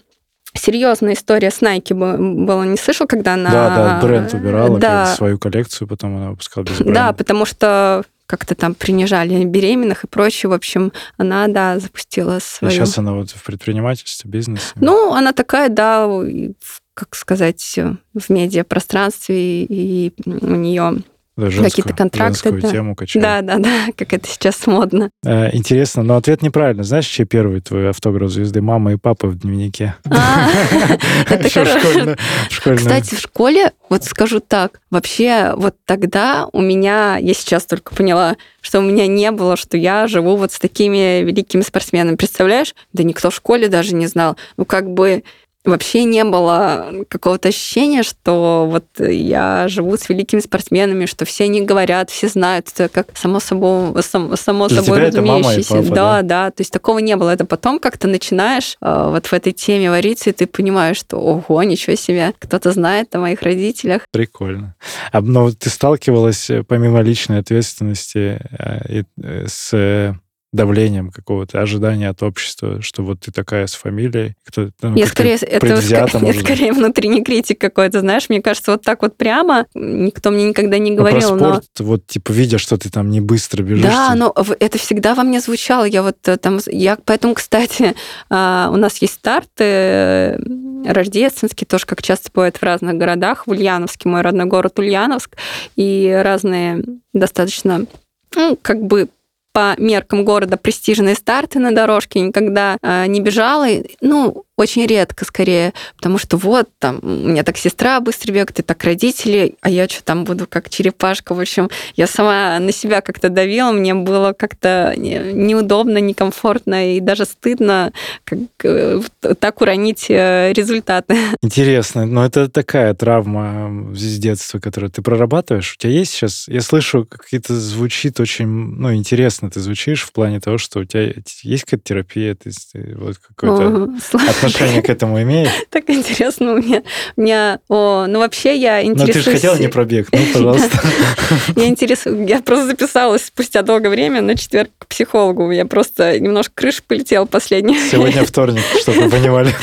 серьезная история с Nike бы- была. Не слышал, когда она... Да, да, бренд убирала Да, свою коллекцию, потом она выпускала без бренда. да, потому что как-то там принижали беременных и прочее. В общем, она, да, запустила свою... сейчас она вот в предпринимательстве, бизнесе. Ну, она такая, да, в- как сказать, в медиапространстве, и у нее Да, какие-то контракты, да. тему качает. Да, да, да, (laughs) как это сейчас модно. Э, Интересно, но ответ неправильный. Знаешь, чей первый твой автограф звезды? Мама и папа в дневнике. А, (laughs) Это хорошо. Кстати, в школе, вот скажу так, вообще вот тогда у меня, я сейчас только поняла, что у меня не было, что я живу вот с такими великими спортсменами. Представляешь? Да никто в школе даже не знал. Ну, как бы вообще не было какого-то ощущения, что вот я живу с великими спортсменами, что все они говорят, все знают, это как само собой, само, само Для собой разумеющееся. папа, да, да, то есть такого не было. Это потом как-то начинаешь э, вот в этой теме вариться, и ты понимаешь, что ого, ничего себе, кто-то знает о моих родителях. Прикольно. А, но ты сталкивалась, э, помимо личной ответственности, э, с давлением какого-то, ожидания от общества, что вот ты такая с фамилией, кто ну, Я скорее, это скорее, (laughs) может скорее внутренний критик какой-то, знаешь, мне кажется, вот так вот прямо никто мне никогда не Ну, про говорил, но... спорт, вот, типа, видя, что ты там не быстро бежишь. Да, ты- но это всегда во мне звучало. Я вот э, там, я поэтому, кстати, (laughs) а, у нас есть старты э, рождественские, тоже как часто бывает в разных городах. В Ульяновске, мой родной город Ульяновск, и разные достаточно, ну, как бы по меркам города престижные старты на дорожке, никогда а, не бежала, ну, очень редко скорее, потому что вот там у меня так сестра быстро бегает, и так родители, а я что там буду как черепашка, в общем, я сама на себя как-то давила, мне было как-то не- неудобно, некомфортно и даже стыдно как, э, так уронить э, результаты. (laughs) Интересно, но это такая травма с детства, которую ты прорабатываешь. У тебя есть сейчас, я слышу, какие-то звучит очень, ну, интересно ты звучишь в плане того, что у тебя есть какая-то терапия, ты, вот какое-то О, слава- отношение к (laughs) этому имеешь. Так интересно у меня. У меня, о, ну вообще я интересуюсь... ты же хотела не пробег, ну, (laughs) пожалуйста. Я интересую, я просто записалась спустя долгое время на четверг к психологу. Я просто немножко крыша полетела последнее. Сегодня (laughs) вторник, чтобы вы понимали.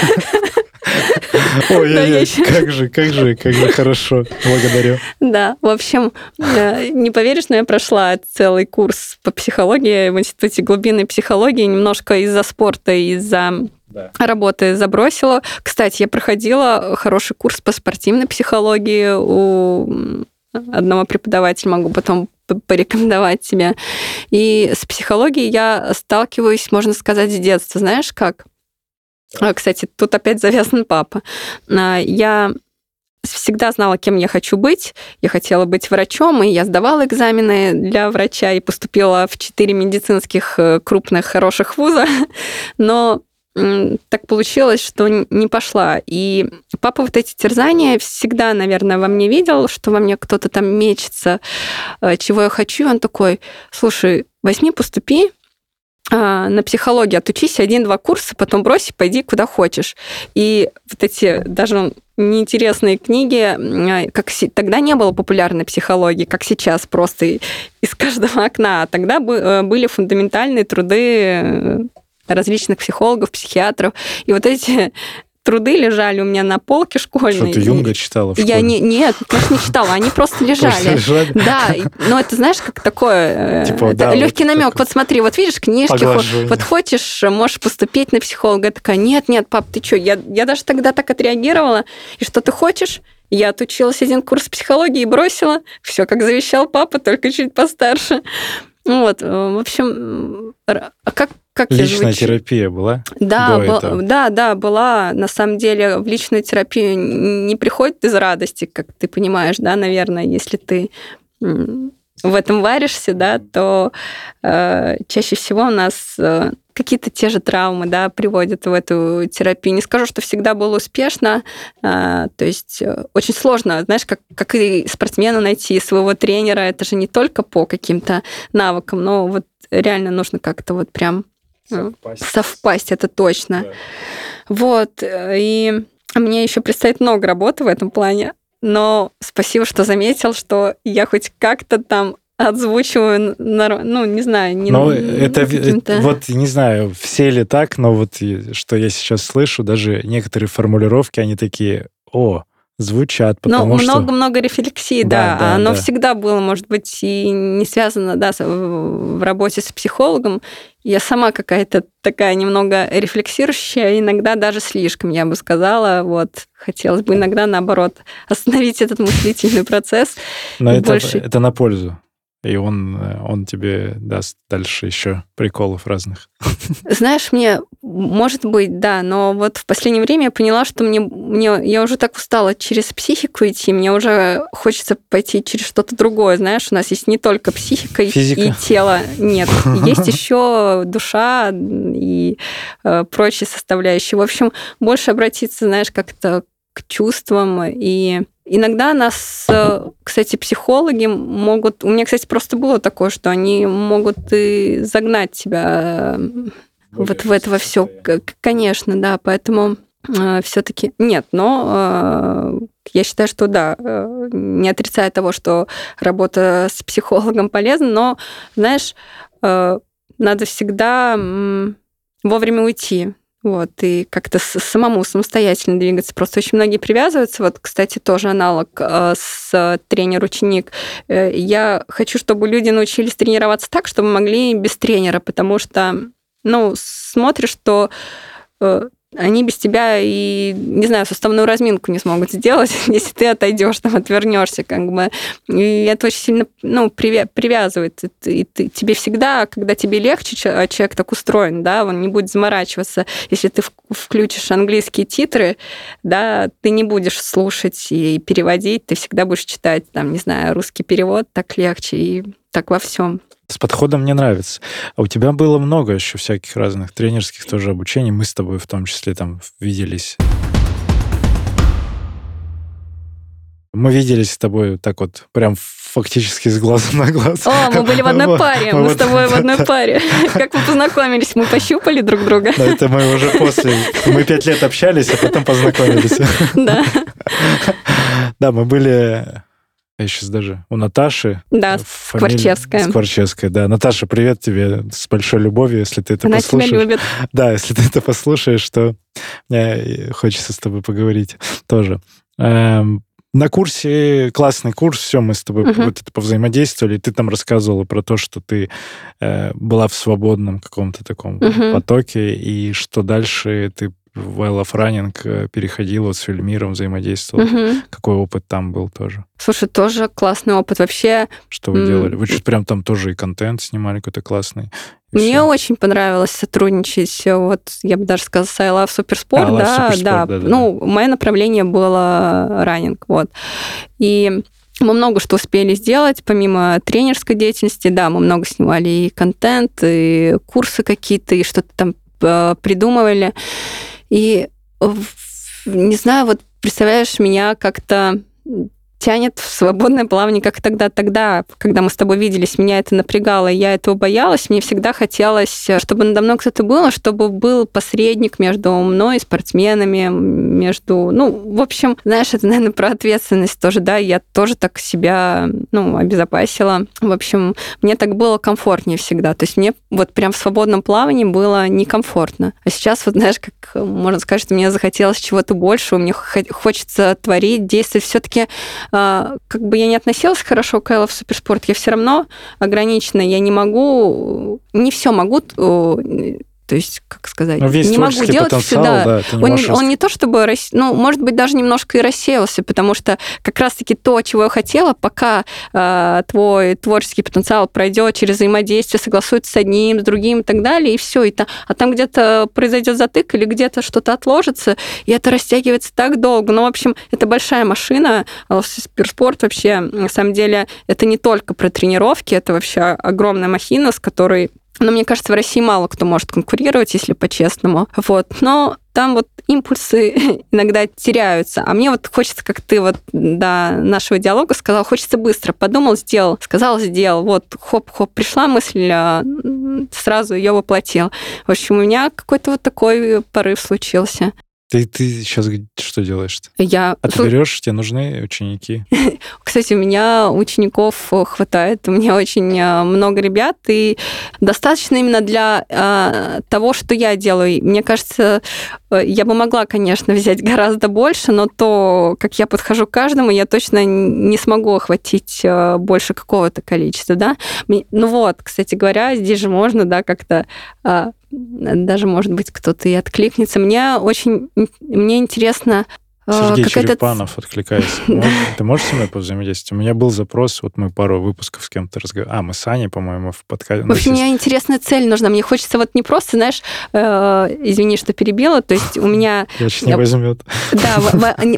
Ой, Да, я ещё- как же, как же, как же хорошо. Благодарю. Да, в общем, э, не поверишь, но я прошла целый курс по психологии в Институте глубинной психологии, немножко из-за спорта, из-за Да. работы забросила. Кстати, я проходила хороший курс по спортивной психологии у одного преподавателя, могу потом порекомендовать тебе. И с психологией я сталкиваюсь, можно сказать, с детства. Знаешь как? А, Кстати, тут опять завязан папа. А, Я всегда знала, кем я хочу быть. Я хотела быть врачом, и я сдавала экзамены для врача и поступила в четыре медицинских э, крупных хороших вуза. (laughs) Но так получилось, что не пошла. И папа вот эти терзания всегда, наверное, во мне видел, что во мне кто-то там мечется, э, чего я хочу. Он такой, слушай, возьми, поступи а, на психологию, отучись один-два курса, потом брось и пойди куда хочешь. И вот эти даже неинтересные книги, м, как тогда не было популярной психологии, как сейчас, просто из каждого окна. А Тогда э, были фундаментальные труды э, различных психологов, психиатров. И вот эти труды лежали у меня на полке школьной. Что ты Юнга читала в Я школе? не, нет, конечно, не читала, они просто Просто лежали. лежали? Да, но это знаешь, как такое э, Типа, да, вот легкий намек. такой Вот смотри, вот видишь книжки, поглаживание. вот хочешь, можешь поступить на психолога. Я такая, нет, нет, пап, ты что? Я, я даже тогда так отреагировала. И что ты хочешь? Я отучилась один курс психологии и бросила. Все, как завещал папа, только чуть постарше. Вот, э, в общем, а как, как Личная звучу? терапия была? Да, этого? да, да, была. На самом деле в личную терапию не приходит из радости, как ты понимаешь, да, наверное, если ты в этом варишься, да, то э, чаще всего у нас э, какие-то те же травмы, да, приводят в эту терапию. Не скажу, что всегда было успешно, э, то есть э, очень сложно, знаешь, как, как и спортсмену найти своего тренера, это же не только по каким-то навыкам, но вот реально нужно как-то вот прям э, совпасть, это точно. Да. Вот, э, и мне еще предстоит много работы в этом плане, но спасибо, что заметил, что я хоть как-то там отзвучиваю, ну, не знаю, не Но ну, это, каким-то- вот не знаю, все ли так, но вот и что я сейчас слышу, даже некоторые формулировки, они такие, о, звучат, Ну, потому что... много-много рефлексий, Да, да, да, а оно да. всегда было, может быть, и не связано, да, в работе с психологом. Я сама какая-то такая немного рефлексирующая, иногда даже слишком, я бы сказала. Вот, хотелось бы иногда, наоборот, (laughs) остановить этот мыслительный процесс. Но это, больше- это на пользу. И он, э, он тебе даст дальше еще приколов разных. Знаешь, мне, может быть, да, но вот в последнее время я поняла, что мне, мне я уже так устала через психику идти, мне уже хочется пойти через что-то другое. Знаешь, у нас есть не только психика и, и тело, нет, есть (laughs) еще душа и э, прочие составляющие. В общем, больше обратиться, знаешь, как-то к чувствам и Иногда нас, э, кстати, психологи могут... У меня, кстати, просто было такое, что они могут и загнать тебя э, Более вот в этого все. Конечно, да, поэтому э, все-таки нет, но э, я считаю, что да, э, не отрицая того, что работа с психологом полезна, но, знаешь, э, надо всегда вовремя уйти. Вот, и как-то самому самостоятельно двигаться. Просто очень многие привязываются. Вот, кстати, тоже аналог э, с тренер-ученик. Э, я хочу, чтобы люди научились тренироваться так, чтобы могли без тренера, потому что, ну, смотришь, что э, они без тебя и, не знаю, суставную разминку не смогут сделать, (laughs) если ты отойдешь, там, отвернешься, как бы. И это очень сильно, ну, привязывает. И ты, тебе всегда, когда тебе легче, а человек так устроен, да, он не будет заморачиваться. Если ты включишь английские титры, да, ты не будешь слушать и переводить, ты всегда будешь читать, там, не знаю, русский перевод, так легче, и так во всем. С подходом мне нравится. А у тебя было много еще всяких разных тренерских тоже обучений. Мы с тобой в том числе там виделись. Мы виделись с тобой так вот, прям фактически с глаза на глаз. О, мы были в одной паре. Мы с тобой в одной паре. (laughs) Как мы познакомились? Мы пощупали друг друга. Да, это мы уже после. Мы пять лет общались, а потом познакомились. (laughs) Да. (laughs) Да, мы были я сейчас даже у Наташи. Да, фамилия, Скворчевская. Скворчевская, да. Наташа, привет тебе с большой любовью, если ты это Она послушаешь. тебя любит. Да, если ты это послушаешь, то мне хочется с тобой поговорить тоже. Эм, на курсе, классный курс, все, мы с тобой uh-huh. вот это повзаимодействовали, ты там рассказывала про то, что ты э, была в свободном каком-то таком uh-huh. потоке, и что дальше ты в I Love Running э, переходила с Эльмиром, взаимодействовала. Угу. Какой опыт там был тоже? Слушай, тоже классный опыт. Вообще... Что вы делали? Вы что-то прям там тоже и контент снимали какой-то классный. Мне все. очень понравилось сотрудничать, вот я бы даже сказала, с I Love Суперспорт, а, да, да, да, да. Ну, мое направление было раннинг, вот. И мы много что успели сделать, помимо тренерской деятельности, да, мы много снимали и контент, и курсы какие-то, и что-то там э, придумывали. И не знаю, вот представляешь, меня как-то тянет в свободное плавание, как тогда, тогда, когда мы с тобой виделись, меня это напрягало, я этого боялась, мне всегда хотелось, чтобы надо мной кто-то был, чтобы был посредник между мной и спортсменами, между, ну, в общем, знаешь, это, наверное, про ответственность тоже, да, я тоже так себя, ну, обезопасила. В общем, мне так было комфортнее всегда, то есть мне вот прям в свободном плавании было некомфортно. А сейчас, вот знаешь, как можно сказать, что мне захотелось чего-то большего, мне хочется творить, действовать, все-таки а, как бы я не относилась хорошо к Элла в суперспорт, я все равно ограничена, я не могу, не все могу то есть, как сказать, ну, весь не могу делать всегда. Да, не он, можешь... он не то чтобы, ну, может быть, даже немножко и рассеялся, потому что как раз-таки то, чего я хотела, пока э, твой творческий потенциал пройдет через взаимодействие, согласуется с одним, с другим и так далее, и все. И та, а там где-то произойдет затык или где-то что-то отложится, и это растягивается так долго. Ну, в общем, это большая машина. Спирспорт вообще, на самом деле, это не только про тренировки, это вообще огромная махина, с которой но мне кажется, в России мало кто может конкурировать, если по-честному. Вот. Но там вот импульсы (laughs) иногда теряются. А мне вот хочется, как ты вот до нашего диалога сказал, хочется быстро. Подумал, сделал, сказал, сделал. Вот, хоп-хоп, пришла мысль, а, сразу ее воплотил. В общем, у меня какой-то вот такой порыв случился. Ты, ты сейчас что делаешь-то? Я... Отберешь, тебе нужны ученики? (laughs) Кстати, у меня учеников хватает, у меня очень а, много ребят, и достаточно именно для э, того, что я делаю. Мне кажется, э, я бы могла, конечно, взять (laughs) гораздо больше, но то, как я подхожу к каждому, я точно не смогу охватить э, больше какого-то количества, да. Ну вот, кстати говоря, здесь же можно, да, как-то э, даже, может быть, кто-то и откликнется. Мне очень мне интересно а, Сергей какая-то Черепанов, откликайся. (laughs) Можешь- Ты можешь со мной повзаимодействовать? У меня был запрос, вот мы пару выпусков с кем-то разговаривали. А, мы с Аней, по-моему, в подкасте. В общем, мне интересная цель нужна. Мне хочется вот не просто, знаешь, э, извини, что перебила, то есть у меня (laughs) Я сейчас не возьмет. Да, в, I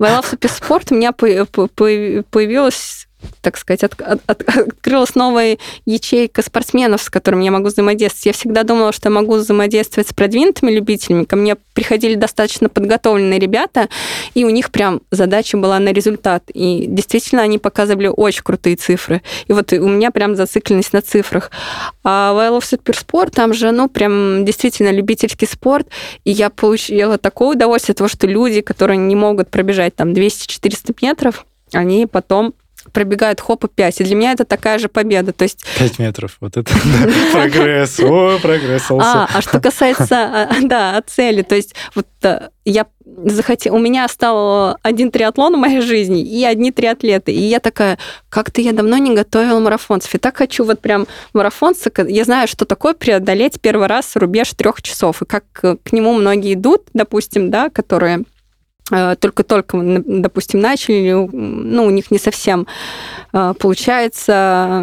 Love, Суперспорт у меня по- по- по- появилась так сказать, от- от- от- открылась новая ячейка спортсменов, с которыми я могу взаимодействовать. Я всегда думала, что я могу взаимодействовать с продвинутыми любителями. Ко мне приходили достаточно подготовленные ребята, и у них прям задача была на результат. И действительно, они показывали очень крутые цифры. И вот у меня прям зацикленность на цифрах. А в I Love Суперспорт там же, ну, прям действительно любительский спорт, и я получила такое удовольствие от того, что люди, которые не могут пробежать там 200-400 метров, они потом пробегают хопа 5. И для меня это такая же победа. То есть, Пять метров. Вот это (laughs) прогресс. О, прогресс. а, а что касается, а, да, цели, то есть вот э, я захотела, у меня стал один триатлон в моей жизни и одни триатлеты. И я такая, как-то я давно не готовила марафонцев. И так хочу вот прям марафонца. к- Я знаю, что такое преодолеть первый раз рубеж трех часов. И как к нему многие идут, допустим, да, которые только-только, н- допустим, начали, ну, у них не совсем э, получается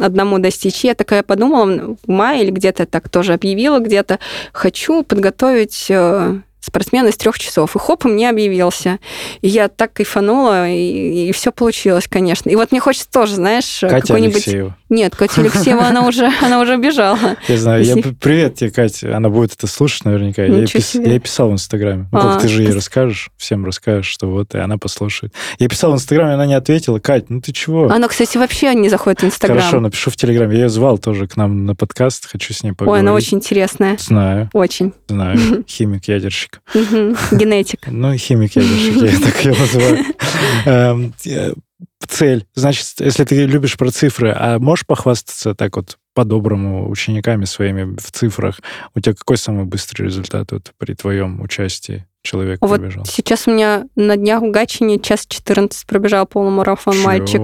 одному достичь. Я такая подумала в мае или где-то так тоже объявила где-то, хочу подготовить э, спортсмена из трех часов. И хоп, и мне объявился. И я так кайфанула, и, все получилось, конечно. И вот мне хочется тоже, знаешь, какой-нибудь... Алексеева. Нет, Катя Алексеева, она уже, (laughs) она уже бежала. Я знаю. Я, привет тебе, Катя. Она будет это слушать наверняка. Я ей, пис- я ей писал в Инстаграме. Ну, А, как ты же ей расскажешь, всем расскажешь, что вот, и она послушает. Я писал в Инстаграме, она не ответила. Кать, ну ты чего? Она, кстати, вообще не заходит в Инстаграм. Хорошо, напишу в Телеграме. Я ее звал тоже к нам на подкаст. Хочу с ней Ой, поговорить. она очень интересная. Знаю, Очень. знаю. Химик-ядерщик. Генетик. Ну, химик-ядерщик, я так ее называю. (laughs) Цель. Значит, если ты любишь про цифры, а можешь похвастаться так вот по-доброму учениками своими в цифрах? У тебя какой самый быстрый результат вот при твоем участии человек Вот пробежал? сейчас у меня на днях в Гатчине час 14 пробежал полумарафон мальчик.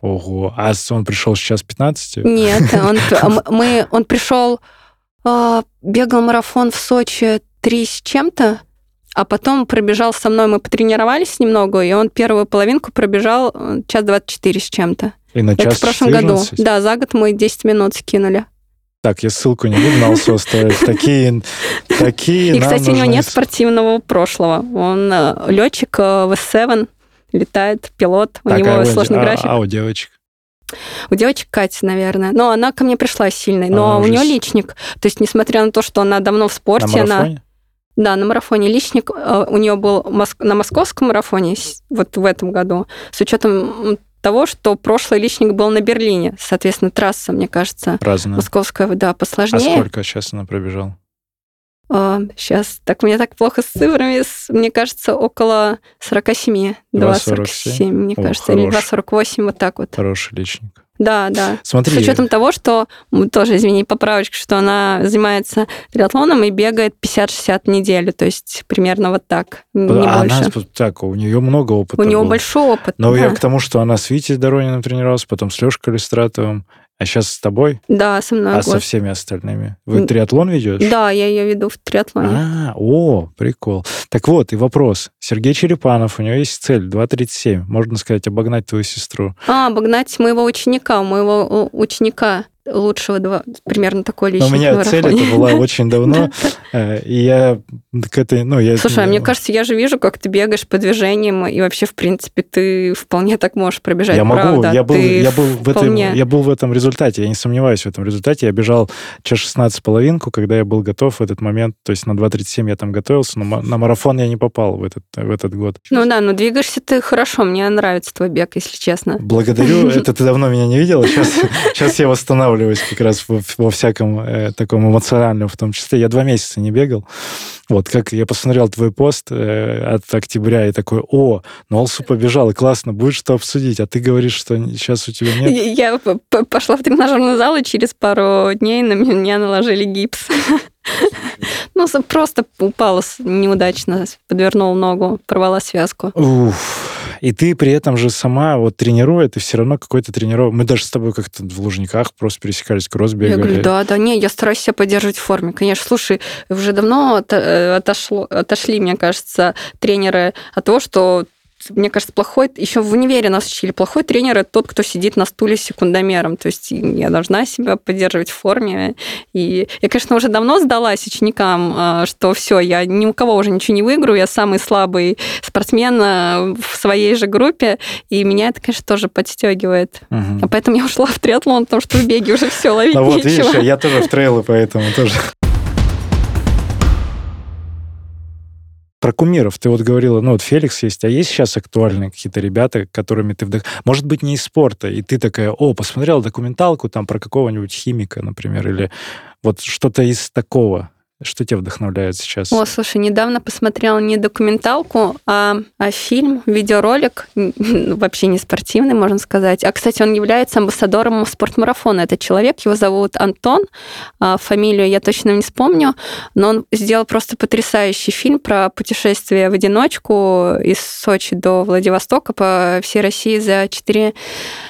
Ого. А он пришел сейчас 15? Нет, он, (laughs) мы, он пришел, а, бегал марафон в Сочи три с чем-то, а потом пробежал со мной, мы потренировались немного, и он первую половинку пробежал э, час 24 с чем-то. И на Это час в прошлом году. 14? Да, за год мы 10 минут скинули. Так, я ссылку не буду на ЛСО ставить. Такие, такие И, кстати, у него нет спортивного прошлого. Он летчик в S7, летает, пилот, у него а, сложный а- график. А у девочек? У девочек Катя, наверное. Но она ко мне пришла сильной. Но у нее личник. То есть, несмотря на то, что она давно в спорте, она... Да, на марафоне личник. э, У нее был на московском марафоне вот в этом году. С учетом того, что прошлый личник был на Берлине. Соответственно, трасса, мне кажется, Разные. московская, да, А посложнее. сколько сейчас она пробежала? сейчас, так у меня так плохо с цифрами, мне кажется, около 47, 2,47, мне О, кажется, или хорош. 2,48, вот так вот. Хороший личник. Да, да. Смотри, С учетом того, что, тоже, извини, поправочка, что она занимается триатлоном и бегает 50-60 в неделю, то есть примерно вот так, не а больше. она, так, у нее много опыта У было. большой опыт. Но да. я к тому, что она с Витей Дорониным тренировалась, потом с Лешкой Листратовым, а сейчас с тобой, Да, со мной а со год. всеми остальными. Вы триатлон ведешь? Да, я ее веду в триатлоне. А, о, прикол. Так вот, и вопрос. Сергей Черепанов, у него есть цель 2.37. Можно сказать, обогнать твою сестру. А, обогнать моего ученика, моего у- ученика лучшего два, примерно такой Но личник у меня в цель это была (laughs) очень давно, э, и я к этой, ну, я... Слушай, а мне кажется, я же вижу, как ты бегаешь по движениям, и вообще, в принципе, ты вполне так можешь пробежать, я могу, я был, я был в этом, я был в этом результате, я не сомневаюсь в этом результате. Я бежал час 16 половинку, когда я был готов в этот момент, то есть на 2.37 я там готовился, но на марафон я не попал в этот, в этот год. Ну да, но двигаешься ты хорошо, мне нравится твой бег, если честно. Благодарю, (laughs) это ты давно меня не видела, сейчас, сейчас я восстанавливаюсь как раз во, во всяком э, таком эмоциональном в том числе. Я два месяца не бегал. Вот как я посмотрел твой пост э, от октября и такой, о, Нолсу побежал, и классно, будет что обсудить, а ты говоришь, что сейчас у тебя нет. Я пошла в тренажерный зал, и через пару дней на меня наложили гипс. Ну, просто упала неудачно, подвернул ногу, порвала связку. Уф. И ты при этом же сама вот тренируя, ты все равно какой-то тренировок. Мы даже с тобой как-то в Лужниках просто пересекались, кросс бегали. Я говорю, да, да, не, я стараюсь себя поддерживать в форме. Конечно, слушай, уже давно э, отошло, отошли, мне кажется, тренеры от того, что мне кажется, плохой, еще в универе нас учили, плохой тренер – это тот, кто сидит на стуле с секундомером. То есть я должна себя поддерживать в форме. И я, конечно, уже давно сдалась ученикам, а, что все, я ни у кого уже ничего не выиграю, я самый слабый спортсмен а, в своей же группе, и меня это, конечно, тоже подстегивает. Угу. А поэтому я ушла в триатлон, потому что в беге уже все ловить А вот, видишь, я тоже в трейлы, поэтому тоже. Про кумиров ты вот говорила, ну вот Феликс есть, а есть сейчас актуальные какие-то ребята, которыми ты вдох... Может быть, не из спорта, и ты такая, о, посмотрел документалку там про какого-нибудь химика, например, или вот что-то из такого. Что тебя вдохновляет сейчас? О, слушай, недавно посмотрела не документалку, а, а фильм, видеоролик, вообще не спортивный, можно сказать. А, кстати, он является амбассадором спортмарафона. Это человек, его зовут Антон, а фамилию я точно не вспомню, но он сделал просто потрясающий фильм про путешествие в одиночку из Сочи до Владивостока по всей России за 4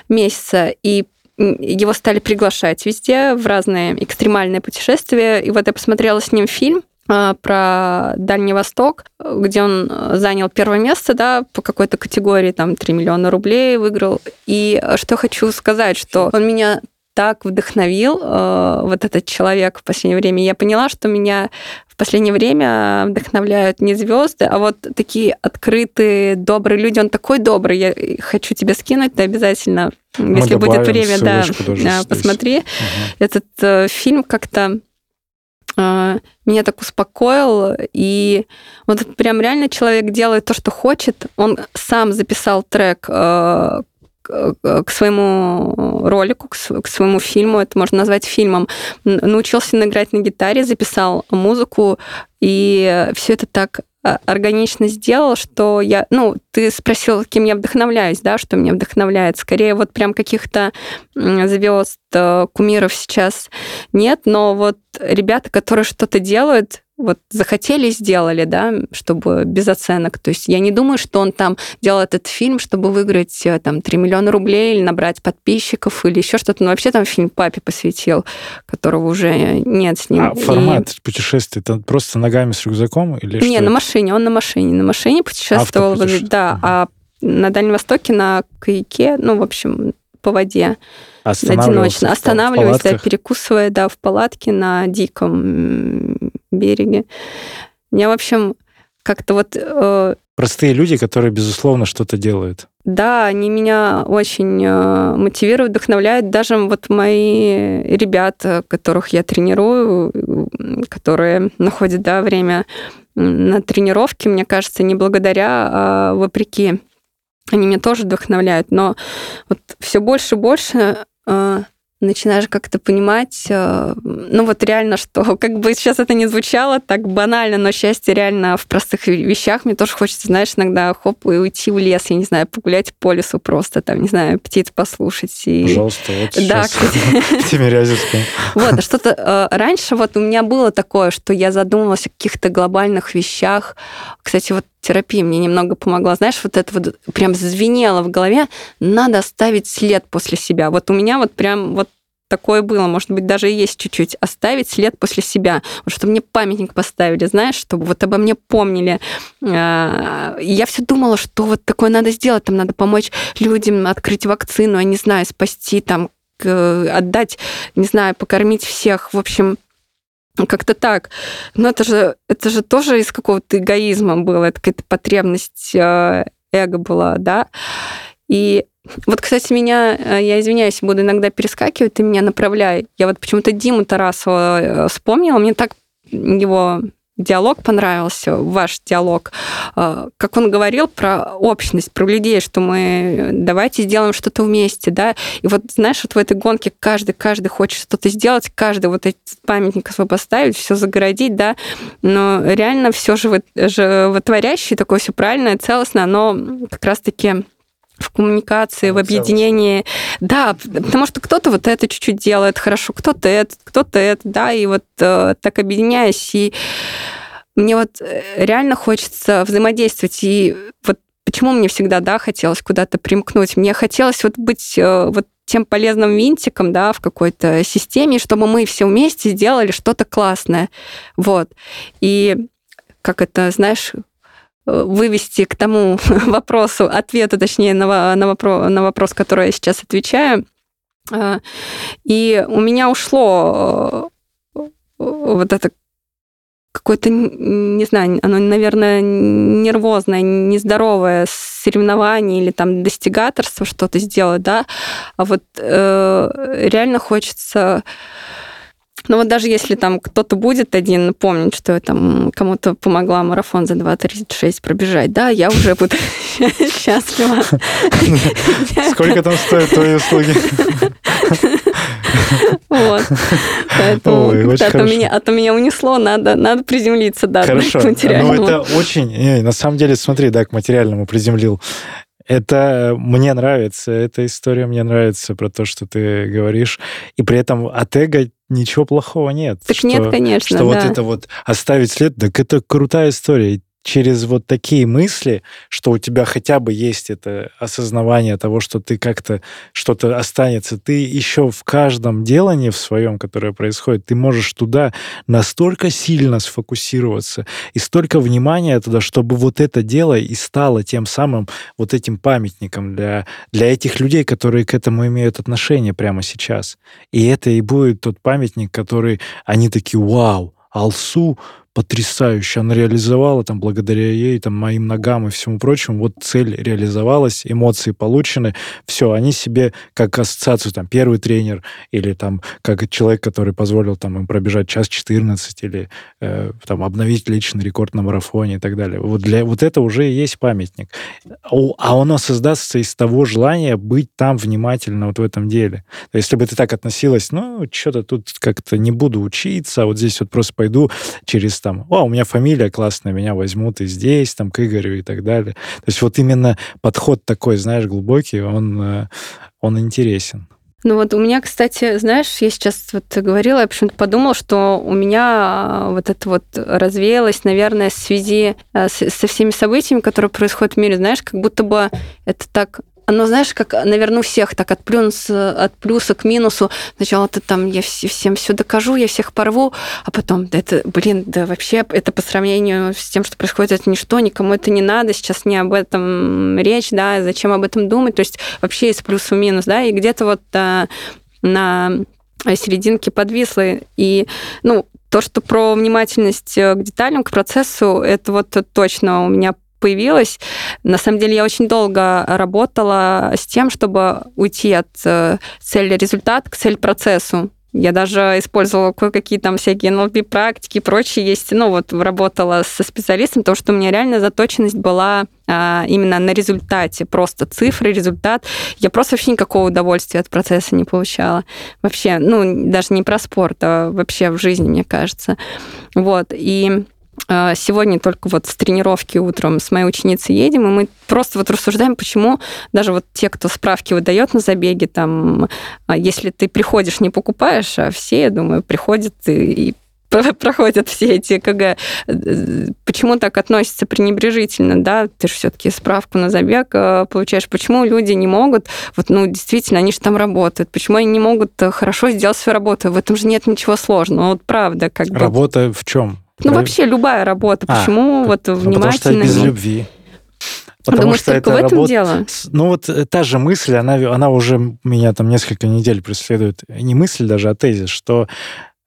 месяца. И его стали приглашать везде в разные экстремальные путешествия. И вот я посмотрела с ним фильм а, про Дальний Восток, где он занял первое место, да, по какой-то категории, там, 3 миллиона рублей выиграл. И что хочу сказать, что он меня так вдохновил, э, вот этот человек в последнее время. Я поняла, что меня в последнее время вдохновляют не звезды, а вот такие открытые, добрые люди. Он такой добрый. Я хочу тебе скинуть, ты обязательно, Мы если будет время, да, посмотри. Угу. Этот э, фильм как-то э, меня так успокоил, и вот прям реально человек делает то, что хочет. Он сам записал трек э, к своему ролику, к своему фильму, это можно назвать фильмом, научился играть на гитаре, записал музыку, и все это так а, органично сделал, что я, ну, ты спросил, кем я вдохновляюсь, да, что меня вдохновляет. Скорее, вот прям каких-то звезд, э, кумиров сейчас нет, но вот ребята, которые что-то делают, вот захотели, сделали, да, чтобы без оценок. То есть я не думаю, что он там делал этот фильм, чтобы выиграть э, там 3 миллиона рублей или набрать подписчиков или еще что-то. Но вообще там фильм папе посвятил, которого уже нет с ним. А формат И... путешествия, это просто ногами с рюкзаком или Не, на машине, он на машине. На машине путешествовал, да, угу. а на Дальнем Востоке на каяке, ну, в общем, по воде одиночно. Останавливаясь, да, перекусывая, да, в палатке на диком береге. Я, в общем, как-то вот... Э, Простые люди, которые, безусловно, что-то делают. Да, они меня очень э, мотивируют, вдохновляют. Даже вот мои ребята, которых я тренирую, которые находят да, время на тренировке, мне кажется, не благодаря, а вопреки. Они меня тоже вдохновляют. Но вот все больше и больше начинаешь как-то понимать, э, ну вот реально, что (laughs) как бы сейчас это не звучало так банально, но счастье реально в простых вещах. Мне тоже хочется, знаешь, иногда хоп, и уйти в лес, я не знаю, погулять по лесу просто, там, не знаю, птиц послушать. И... Пожалуйста, вот да, сейчас в Тимирязевском. Вот, а что-то э, раньше вот у меня было такое, что я задумывалась о каких-то глобальных вещах. Кстати, вот терапия мне немного помогла. Знаешь, вот это вот прям звенело в голове, надо оставить след после себя. Вот у меня вот прям вот такое было, может быть, даже и есть чуть-чуть, оставить след после себя, чтобы мне памятник поставили, знаешь, чтобы вот обо мне помнили. А, я все думала, что вот такое надо сделать, там надо помочь людям открыть вакцину, я не знаю, спасти, там, отдать, не знаю, покормить всех. В общем, как-то так. Но это же, это же тоже из какого-то эгоизма было, это какая-то потребность э, эго была, да. И вот, кстати, меня, э, я извиняюсь, буду иногда перескакивать, ты меня направляй. Я вот почему-то Диму Тарасова э, вспомнила, мне так его диалог понравился, ваш диалог, э, как он говорил про общность, про людей, что мы давайте сделаем что-то вместе, да, и вот, знаешь, вот в этой гонке каждый, каждый хочет что-то сделать, каждый вот эти памятники свой поставить, все загородить, да, но реально все же животворящее, такое все правильное, целостное, оно как раз-таки в коммуникации, в объединении. Да, потому что кто-то вот это чуть-чуть делает хорошо, кто-то это, кто-то это, да, и вот э, так объединяясь, и мне вот э, реально хочется взаимодействовать, и вот почему мне всегда, да, хотелось куда-то примкнуть, мне хотелось вот быть э, вот тем полезным винтиком, да, в какой-то системе, чтобы мы все вместе сделали что-то классное, вот. И как это, знаешь, вывести к тому (laughs) вопросу, ответу, точнее, на, на, вопро- на вопрос, который я сейчас отвечаю. Э, И у меня ушло э, вот это какое-то, не знаю, оно, наверное, нервозное, нездоровое соревнование или там достигаторство что-то сделать, да, а вот э, реально хочется ну вот даже если там кто-то будет один помнить, что я там кому-то помогла марафон за 2.36 пробежать, да, я уже буду (laughs) счастлива. (laughs) Сколько там стоят твои услуги? (laughs) Вот. Поэтому Ой, а, то меня, а то меня унесло, надо, надо приземлиться, да, Хорошо. к Ну, материальному. это очень... не, на самом деле, смотри, да, к материальному приземлил. Это мне нравится, эта история мне нравится про то, что ты говоришь. И при этом от эго ничего плохого нет. Так что- нет, конечно, Что вот да. это вот оставить след, так это крутая история. Через вот такие мысли, что у тебя хотя бы есть это осознавание того, что ты как-то что-то останется, ты еще в каждом делании в своем, которое происходит, ты можешь туда настолько сильно сфокусироваться и столько внимания туда, чтобы вот это дело и стало тем самым вот этим памятником для, для этих людей, которые к этому имеют отношение прямо сейчас. И это и будет тот памятник, который они такие, вау, Алсу потрясающе, она реализовала там благодаря ей, там, моим ногам и всему прочему, вот цель реализовалась, эмоции получены, все, они себе как ассоциацию, там, первый тренер или там как человек, который позволил там им пробежать час 14 или э, там обновить личный рекорд на марафоне и так далее. Вот для вот это уже и есть памятник. А оно создастся из того желания быть там внимательно вот в этом деле. Если бы ты так относилась, ну, что-то тут как-то не буду учиться, а вот здесь вот просто пойду через там, о, у меня фамилия классная, меня возьмут и здесь, там, к Игорю и так далее. То есть вот именно подход такой, знаешь, глубокий, он, э, он интересен. Ну вот у меня, кстати, знаешь, я сейчас вот говорила, я почему-то подумала, что у меня а, вот это вот развеялось, наверное, в связи с- со всеми событиями, которые происходят в мире, знаешь, как будто бы это так оно, знаешь, как, наверное, у всех так от, плюс, от плюса к минусу. Сначала ты там, я вс- всем все докажу, я всех порву, а потом, да это, блин, да вообще это по сравнению с тем, что происходит, это ничто, никому это не надо, сейчас не об этом речь, да, зачем об этом думать, то есть вообще из плюса в минус, да, и где-то вот а, на серединке подвисло, и, ну, то, что про внимательность э, к деталям, к процессу, это вот точно у меня появилось. На самом деле я очень долго работала с тем, чтобы уйти от э, цели результат к цель процессу. Я даже использовала кое-какие там всякие NLP-практики и прочее есть. Ну, вот работала со специалистом, потому что у меня реально заточенность была а, именно на результате. Просто цифры, результат. Я просто вообще никакого удовольствия от процесса не получала. Вообще, ну, даже не про спорт, а вообще в жизни, мне кажется. Вот. И Сегодня только вот с тренировки утром с моей ученицей едем, и мы просто вот рассуждаем, почему даже вот те, кто справки выдает на забеге, там, а, если ты приходишь, не покупаешь, а все, я думаю, приходят и, и (laughs) проходят все эти КГ. Почему так относятся пренебрежительно, да? Ты же все-таки справку на забег э, получаешь. Почему люди не могут, вот, ну, действительно, они же там работают, почему они не могут э, хорошо сделать свою работу? В этом же нет ничего сложного, вот правда. Как бы. Работа в чем? Ну, вообще любая работа. А, Почему вот Ну, потому что внимательно... без любви. Потому Думаешь, что только это в этом работа... дело? Ну вот э, та же мысль, она, она уже меня там несколько недель преследует. Не мысль даже, а тезис, что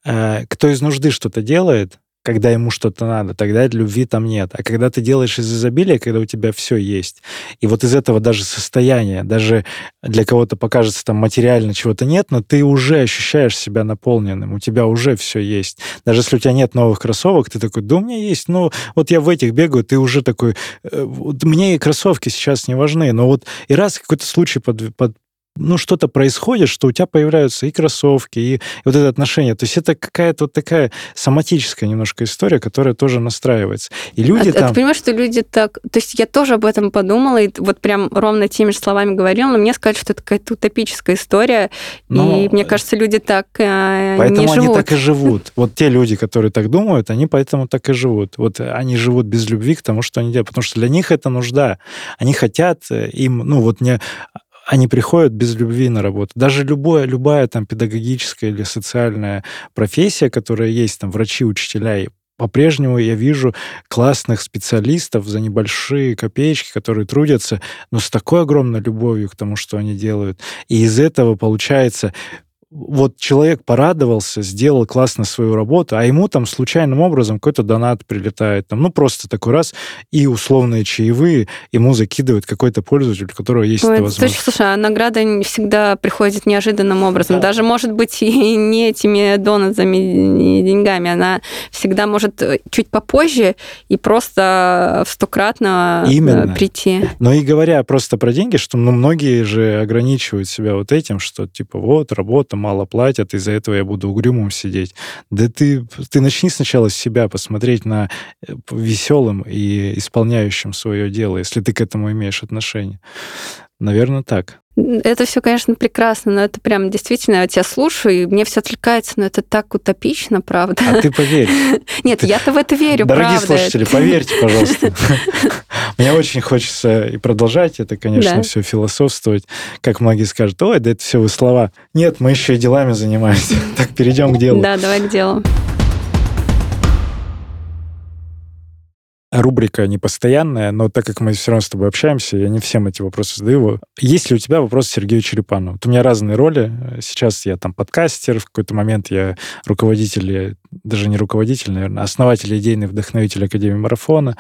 э, кто из нужды что-то делает, когда ему что-то надо, тогда любви там нет. А когда ты делаешь из изобилия, когда у тебя все есть, и вот из этого даже состояния, даже для кого-то покажется там материально чего-то нет, но ты уже ощущаешь себя наполненным, у тебя уже все есть. Даже если у тебя нет новых кроссовок, ты такой, да у меня есть, ну вот я в этих бегаю, ты уже такой, «Э, мне и кроссовки сейчас не важны, но вот и раз какой-то случай под, под- ну, что-то происходит, что у тебя появляются и кроссовки, и, и вот это отношение. То есть это какая-то вот такая соматическая немножко история, которая тоже настраивается. И люди а, там... Ты понимаешь, что люди так... То есть я тоже об этом подумала, и вот прям ровно теми же словами говорила, но мне сказали, что это какая-то утопическая история, но... и мне кажется, люди так э, поэтому не живут. они так и живут. Вот те люди, которые так думают, они поэтому так и живут. Вот они живут без любви к тому, что они делают, потому что для них это нужда. Они хотят, э, им, ну вот мне они приходят без любви на работу. Даже любое, любая там педагогическая или социальная профессия, которая есть, там врачи, учителя, по-прежнему я вижу классных специалистов за небольшие копеечки, которые трудятся, но с такой огромной любовью к тому, что они делают. И из этого получается вот человек порадовался, сделал классно свою работу, а ему там случайным образом какой-то донат прилетает, там, ну, просто такой раз, и условные чаевые ему закидывает какой-то пользователь, у которого есть Ой, эта возможность. Точно, слушай, а награда не всегда приходит неожиданным образом. Да. Даже, может быть, (laughs) и не этими донатами и деньгами. Она всегда может э, чуть попозже и просто в стократно э, Именно. прийти. Но и говоря просто про деньги, что ну, многие же ограничивают себя вот этим, что типа вот, работа, мало платят, из-за этого я буду угрюмым сидеть. Да ты, ты начни сначала с себя посмотреть на э, веселым и исполняющим свое дело, если ты к этому имеешь отношение. Наверное, так. Это все, конечно, прекрасно, но это прям действительно, я тебя слушаю, и мне все отвлекается, но это так утопично, правда. А ты поверь. (laughs) Нет, я-то в это верю, Дорогие слушатели, поверьте, пожалуйста. (laughs) Мне очень хочется и продолжать это, конечно, все философствовать. Как многие скажут, ой, да это все вы слова. Нет, мы еще и делами занимаемся. (laughs) Так, перейдем к делу. Да, давай к делу. Рубрика непостоянная, но так как мы все равно с тобой общаемся, я не всем эти вопросы задаю. Есть ли у тебя вопрос Сергею Черепану? Вот у меня разные роли. Сейчас я там подкастер, в какой-то момент я руководитель, даже не руководитель, наверное, основатель, идейный вдохновитель Академии Марафона.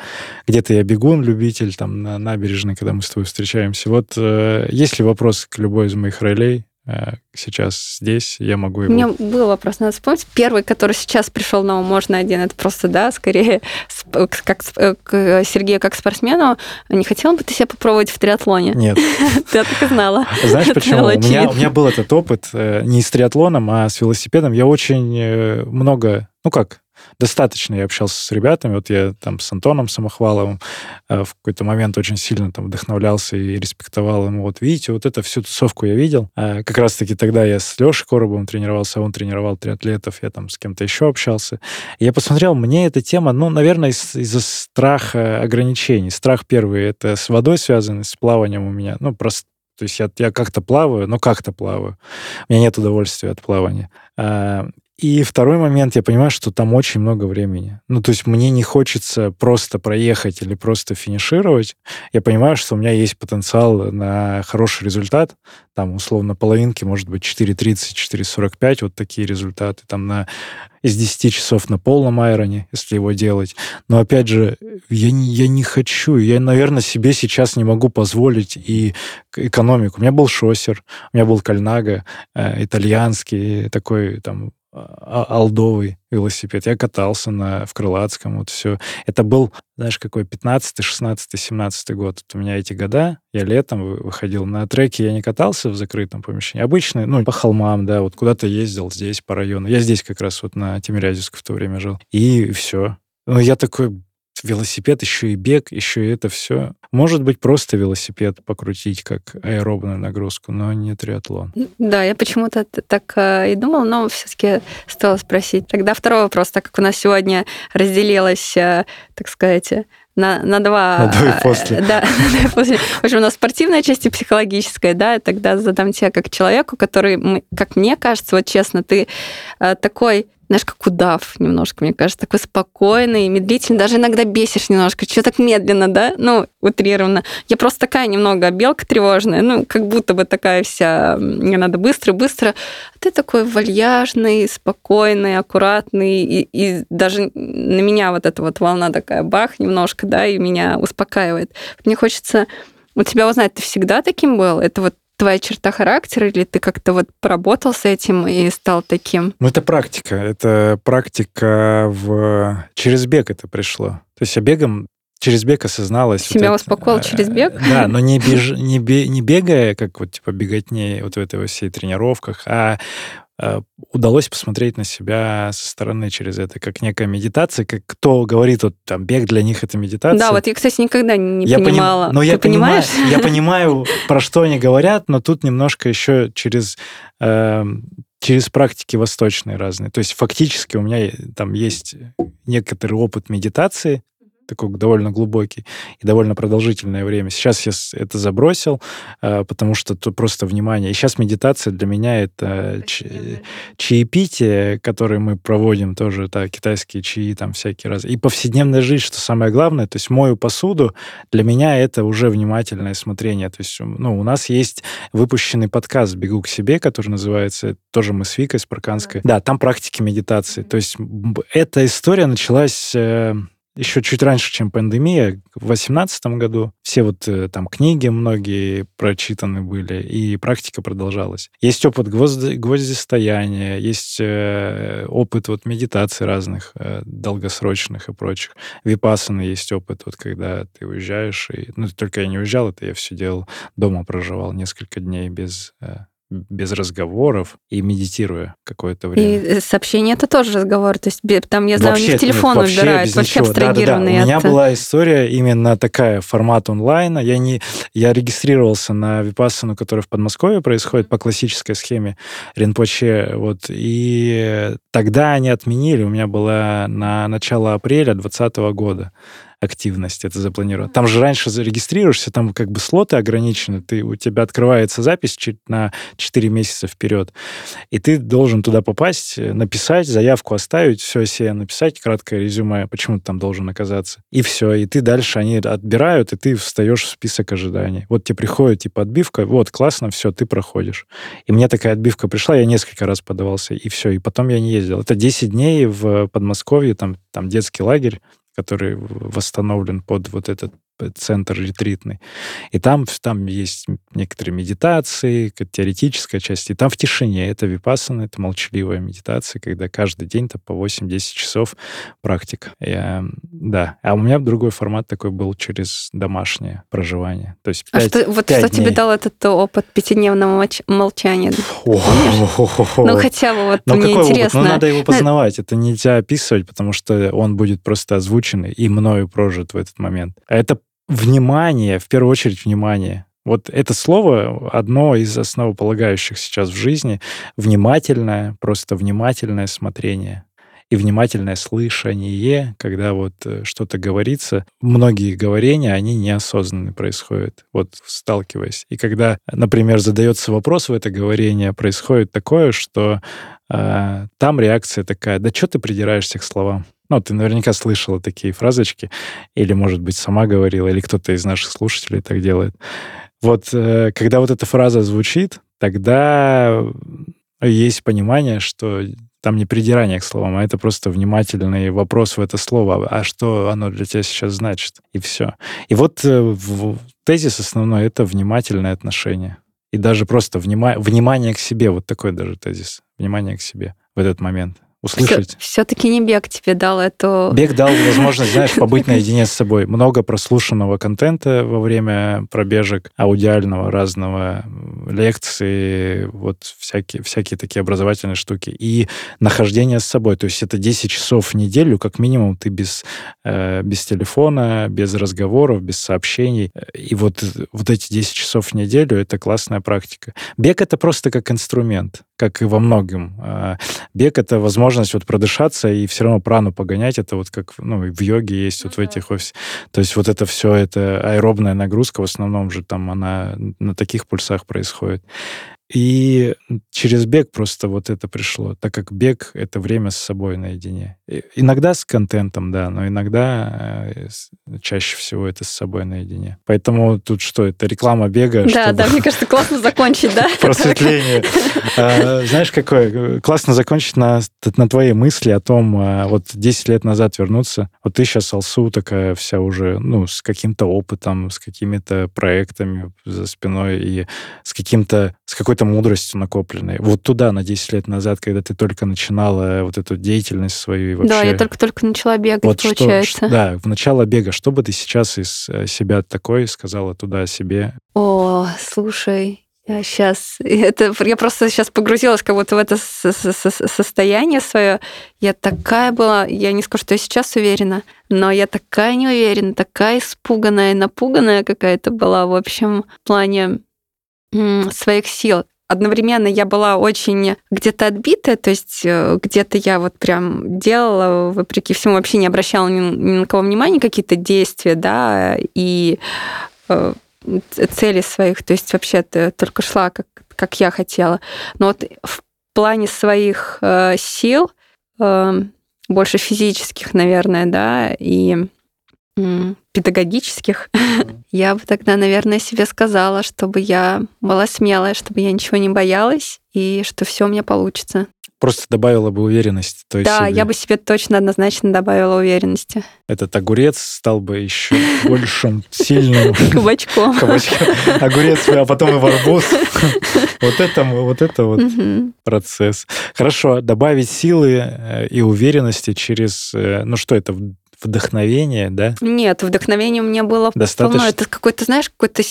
Где-то я бегун, любитель, там, на набережной, когда мы с тобой встречаемся. Вот э, есть ли вопрос к любой из моих ролей? Э, сейчас здесь, я могу его... У меня был вопрос, надо вспомнить. Первый, который сейчас пришел на ум, можно один, это просто, да, скорее, (laughs) как э, к Сергею как спортсмену. Не хотела бы ты себя попробовать в триатлоне? Нет. Я так и знала. Знаешь почему? У меня, у меня был этот опыт э, не с триатлоном, а с велосипедом. Я очень много, ну как, достаточно я общался с ребятами. Вот я там с Антоном Самохваловым э, в какой-то момент очень сильно там вдохновлялся и респектовал ему. Вот видите, вот это всю тусовку я видел. А как раз-таки тогда я с Лешей Коробовым тренировался, он тренировал триатлетов, я там с кем-то еще общался. И я посмотрел, мне эта тема, ну, наверное, из- из-за страха ограничений. Страх первый — это с водой связанный, с плаванием у меня. Ну, просто то есть я, я как-то плаваю, но как-то плаваю. У меня нет удовольствия от плавания. А, и второй момент, я понимаю, что там очень много времени. Ну, то есть мне не хочется просто проехать или просто финишировать. Я понимаю, что у меня есть потенциал на хороший результат. Там, условно, половинки, может быть, 4.30, 4.45, вот такие результаты. Там на из 10 часов на полном айроне, если его делать. Но, опять же, я не, я не хочу, я, наверное, себе сейчас не могу позволить и экономику. У меня был шосер, у меня был кальнага, э, итальянский, такой там алдовый велосипед. Я катался на, в Крылатском, вот все. Это был, знаешь, какой, 15 16 17 год. Вот у меня эти года, я летом выходил на треки, я не катался в закрытом помещении. Обычный, ну, по холмам, да, вот куда-то ездил здесь, по району. Я здесь как раз вот на Тимирязевске в то время жил. И все. Ну, я такой, велосипед, еще и бег, еще и это все. Может быть, просто велосипед покрутить как аэробную нагрузку, но не триатлон. Да, я почему-то так э, и думала, но все-таки стоило спросить. Тогда второй вопрос, так как у нас сегодня разделилась, э, так сказать, на, на два... На до и после. Да, (laughs) на до и после. В общем, у нас спортивная часть и психологическая, да, тогда задам тебе как человеку, который, как мне кажется, вот честно, ты э, такой знаешь, как удав немножко, мне кажется, такой спокойный, медлительный, даже иногда бесишь немножко, что так медленно, да, ну, утрированно. Я просто такая немного белка тревожная, ну, как будто бы такая вся, мне надо быстро-быстро. А ты такой вальяжный, спокойный, аккуратный, и, и даже на меня вот эта вот волна такая бах немножко, да, и меня успокаивает. Мне хочется у тебя узнать, ты всегда таким был? Это вот твоя черта характера, или ты как-то вот поработал с этим и стал таким? Ну, это практика. Это практика в... Через бег это пришло. То есть я бегом через бег осозналась. Себя вот успокоил это, через бег? Да, но не, (laughs) беж, не, бе, не бегая, как вот типа беготней вот в этой всей тренировках, а удалось посмотреть на себя со стороны через это, как некая медитация, как кто говорит, вот там бег для них это медитация. Да, вот я, кстати, никогда не я понимала. Поним... Но Ты я понимаешь? Понимаю, я понимаю, про что они говорят, но тут немножко еще через э, через практики восточные разные. То есть фактически у меня там есть некоторый опыт медитации, такой довольно глубокий и довольно продолжительное время. Сейчас я это забросил, а, потому что тут просто внимание. И сейчас медитация для меня это чаепитие, которое мы проводим тоже, да, китайские чаи, там всякие разные. И повседневная жизнь, что самое главное, то есть мою посуду, для меня это уже внимательное смотрение. То есть, ну, у нас есть выпущенный подкаст «Бегу к себе», который называется, тоже мы с Викой Спарканской. Да, там практики медитации. То есть эта история началась э, еще чуть раньше, чем пандемия, в 2018 году. Все вот э, там книги многие прочитаны были, и практика продолжалась. Есть опыт гвозди, гвоздистояния, есть э, опыт вот медитации разных, э, долгосрочных и прочих. Випасаны есть опыт, вот когда ты уезжаешь, и, ну, только я не уезжал, это я все делал, дома проживал несколько дней без э, без разговоров и медитируя какое-то время. И э, сообщение это тоже разговор. То есть там, я знаю, вообще, у них телефон нет, убирают, вообще ничего. абстрагированный. Да, да, да. У меня была история именно такая, формат онлайна. Я, не, я регистрировался на Випассану, которая в Подмосковье происходит по классической схеме Ринпоче. Вот, и тогда они отменили. У меня была на начало апреля 2020 года активность это запланировано. Там же раньше зарегистрируешься, там как бы слоты ограничены, ты, у тебя открывается запись чуть на 4 месяца вперед, и ты должен туда попасть, э, написать, заявку оставить, все себе написать, краткое резюме, почему ты там должен оказаться, и все, и ты дальше, они отбирают, и ты встаешь в список ожиданий. Вот тебе приходит типа отбивка, вот, классно, все, ты проходишь. И мне такая отбивка пришла, я несколько раз подавался, и все, и потом я не ездил. Это 10 дней в Подмосковье, там, там детский лагерь, который восстановлен под вот этот центр ретритный. И там, там есть некоторые медитации, теоретическая часть. И там в тишине. Это випассана, это молчаливая медитация, когда каждый день то по 8-10 часов практика. Я, да. А у меня другой формат такой был через домашнее проживание. То есть 5, а что, вот 5 что дней. тебе дал этот опыт пятидневного молчания? Ну, хотя бы вот Но мне какой интересно. Опыт? Ну, надо его познавать. Это нельзя описывать, потому что он будет просто озвучен и мною прожит в этот момент. А это внимание, в первую очередь внимание. Вот это слово одно из основополагающих сейчас в жизни. Внимательное, просто внимательное смотрение и внимательное слышание, когда вот э, что-то говорится. Многие говорения, они неосознанно происходят, вот сталкиваясь. И когда, например, задается вопрос в это говорение, происходит такое, что там реакция такая, да что ты придираешься к словам? Ну, ты наверняка слышала такие фразочки, или, может быть, сама говорила, или кто-то из наших слушателей так делает. Вот э, когда вот эта фраза звучит, тогда есть понимание, что там не придирание к словам, а это просто внимательный вопрос в это слово. А что оно для тебя сейчас значит? И все. И вот э, тезис основной — это внимательное отношение. И даже просто внима- внимание к себе, вот такой даже тезис. Внимание к себе в этот момент услышать. Все-таки не бег тебе дал эту... Бег дал (laughs) возможность, знаешь, побыть наедине с собой. Много прослушанного контента во время пробежек, аудиального, разного, лекции, вот всякие, всякие такие образовательные штуки. И нахождение с собой. То есть это 10 часов в неделю, как минимум, ты без, э, без телефона, без разговоров, без сообщений. И вот, вот эти 10 часов в неделю — это классная практика. Бег — это просто как инструмент, как и во многом. А бег — это возможность возможность вот продышаться и все равно прану погонять. Это вот как ну, в йоге есть, вот в этих офисах. То есть вот это все, это аэробная нагрузка в основном же там она на таких пульсах происходит. И через бег просто вот это пришло, так как бег — это время с собой наедине. И иногда с контентом, да, но иногда э, чаще всего это с собой наедине. Поэтому тут что, это реклама бега? Да, чтобы... да, мне кажется, классно закончить, да? (laughs) Просветление. (laughs) А, знаешь, какое? Классно закончить на, на твоей мысли о том, а, вот 10 лет назад вернуться. Вот ты сейчас, Алсу, такая вся уже, ну, с каким-то опытом, с какими-то проектами за спиной и с каким-то, с какой-то какой-то мудростью накопленной. Вот туда, на 10 лет назад, когда ты только начинала вот эту деятельность свою и вообще... Да, я только-только начала бегать, Вот что- получается. ш- да, в начало бега. Что бы ты сейчас из э, себя такой сказала туда себе? О, слушай, я сейчас... (laughs) Это, я просто сейчас погрузилась как будто в это со- со- со- состояние свое. Я такая была... Я не скажу, что я сейчас уверена, но я такая неуверенная, такая испуганная, напуганная какая-то была, в общем, в плане своих сил. Одновременно я была очень где-то отбитая, то есть э, где-то я вот прям делала, вопреки всему, вообще не обращала ни, ни на кого внимания, какие-то действия, да, и э, цели своих, то есть вообще-то только шла, как, как я хотела. Но вот в плане своих э, сил, э, больше физических, наверное, да, и педагогических, (laughs) я бы тогда, наверное, себе сказала, чтобы я была смелая, чтобы я ничего не боялась, и что все у меня получится. Просто добавила бы уверенность. То есть Да, себе. я бы себе точно однозначно добавила уверенности. Этот огурец стал бы еще большим, сильным. (laughs) Кабачком. Огурец, а потом и в арбуз. (laughs) Вот это, вот это вот процесс. Хорошо, добавить силы э, и уверенности через, э, ну что это, вдохновение, да? Нет, вдохновение у меня было Достаточно? полно. Это какой-то, знаешь, какой-то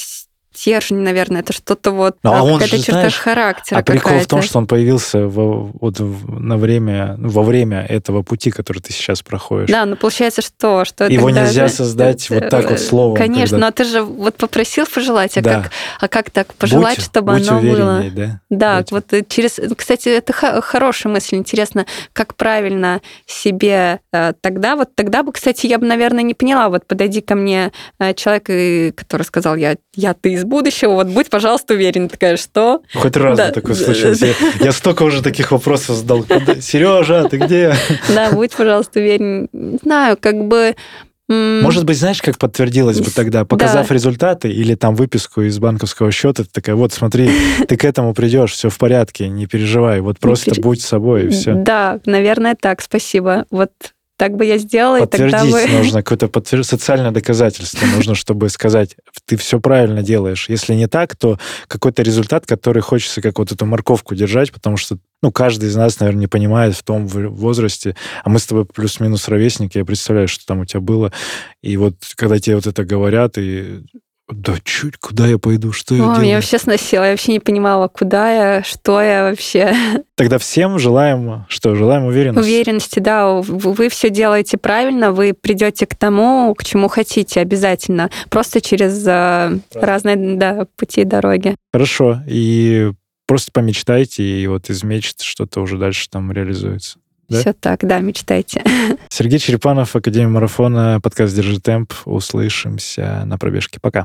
стержень, наверное, это что-то вот, Ну, а а, какая-то же, черта знаешь, характера А прикол в том, какая-то. что он появился во, вот на время, ну, во время этого пути, который ты сейчас проходишь. Да, ну получается, что? что Его нельзя же- создать вот так вот словом, Конечно, когда- но ты же вот попросил пожелать, а, Да. как, а как так пожелать, Будь- чтобы будь оно было? да? Да, Будь- вот э, через... Кстати, это х- хорошая мысль. Интересно, как правильно себе э, тогда... Вот тогда бы, кстати, я бы, наверное, не поняла. Вот подойди ко мне э, человек, который сказал, я, я ты из будущего, вот будь, пожалуйста, уверен. Такая, что? Хоть раз Да. такое случилось. Я, я столько уже таких вопросов задал. Сережа, ты где? Да, будь, пожалуйста, уверен. Не знаю, как бы... Может быть, знаешь, как подтвердилось бы тогда, показав результаты или там выписку из банковского счета, ты такая, вот смотри, ты к этому придешь, все в порядке, не переживай, вот просто будь собой, и все. Да, наверное, так, спасибо. Вот так бы я сделала, и тогда бы... нужно (laughs) какое-то подтвер- социальное доказательство нужно, чтобы сказать, ты все правильно делаешь. Если не так, то какой-то результат, который хочется как вот эту морковку держать, потому что ну, каждый из нас, наверное, не понимает в том возрасте, а мы с тобой плюс-минус ровесники, я представляю, что там у тебя было. И вот когда тебе вот это говорят, и да чуть, куда я пойду, что я О, делаю? меня вообще сносило, я вообще не понимала, куда я, что я вообще. (laughs) Тогда всем желаем, что, желаем уверенности. Уверенности, да, вы, все делаете правильно, вы придете к тому, к чему хотите обязательно, просто через э, разные да, пути и дороги. Хорошо, и просто помечтайте, и вот из мечт что-то уже дальше там реализуется. Да? Все так, да, мечтайте. (laughs) Сергей Черепанов, Академия марафона, подкаст «Держи темп». Услышимся на пробежке. Пока.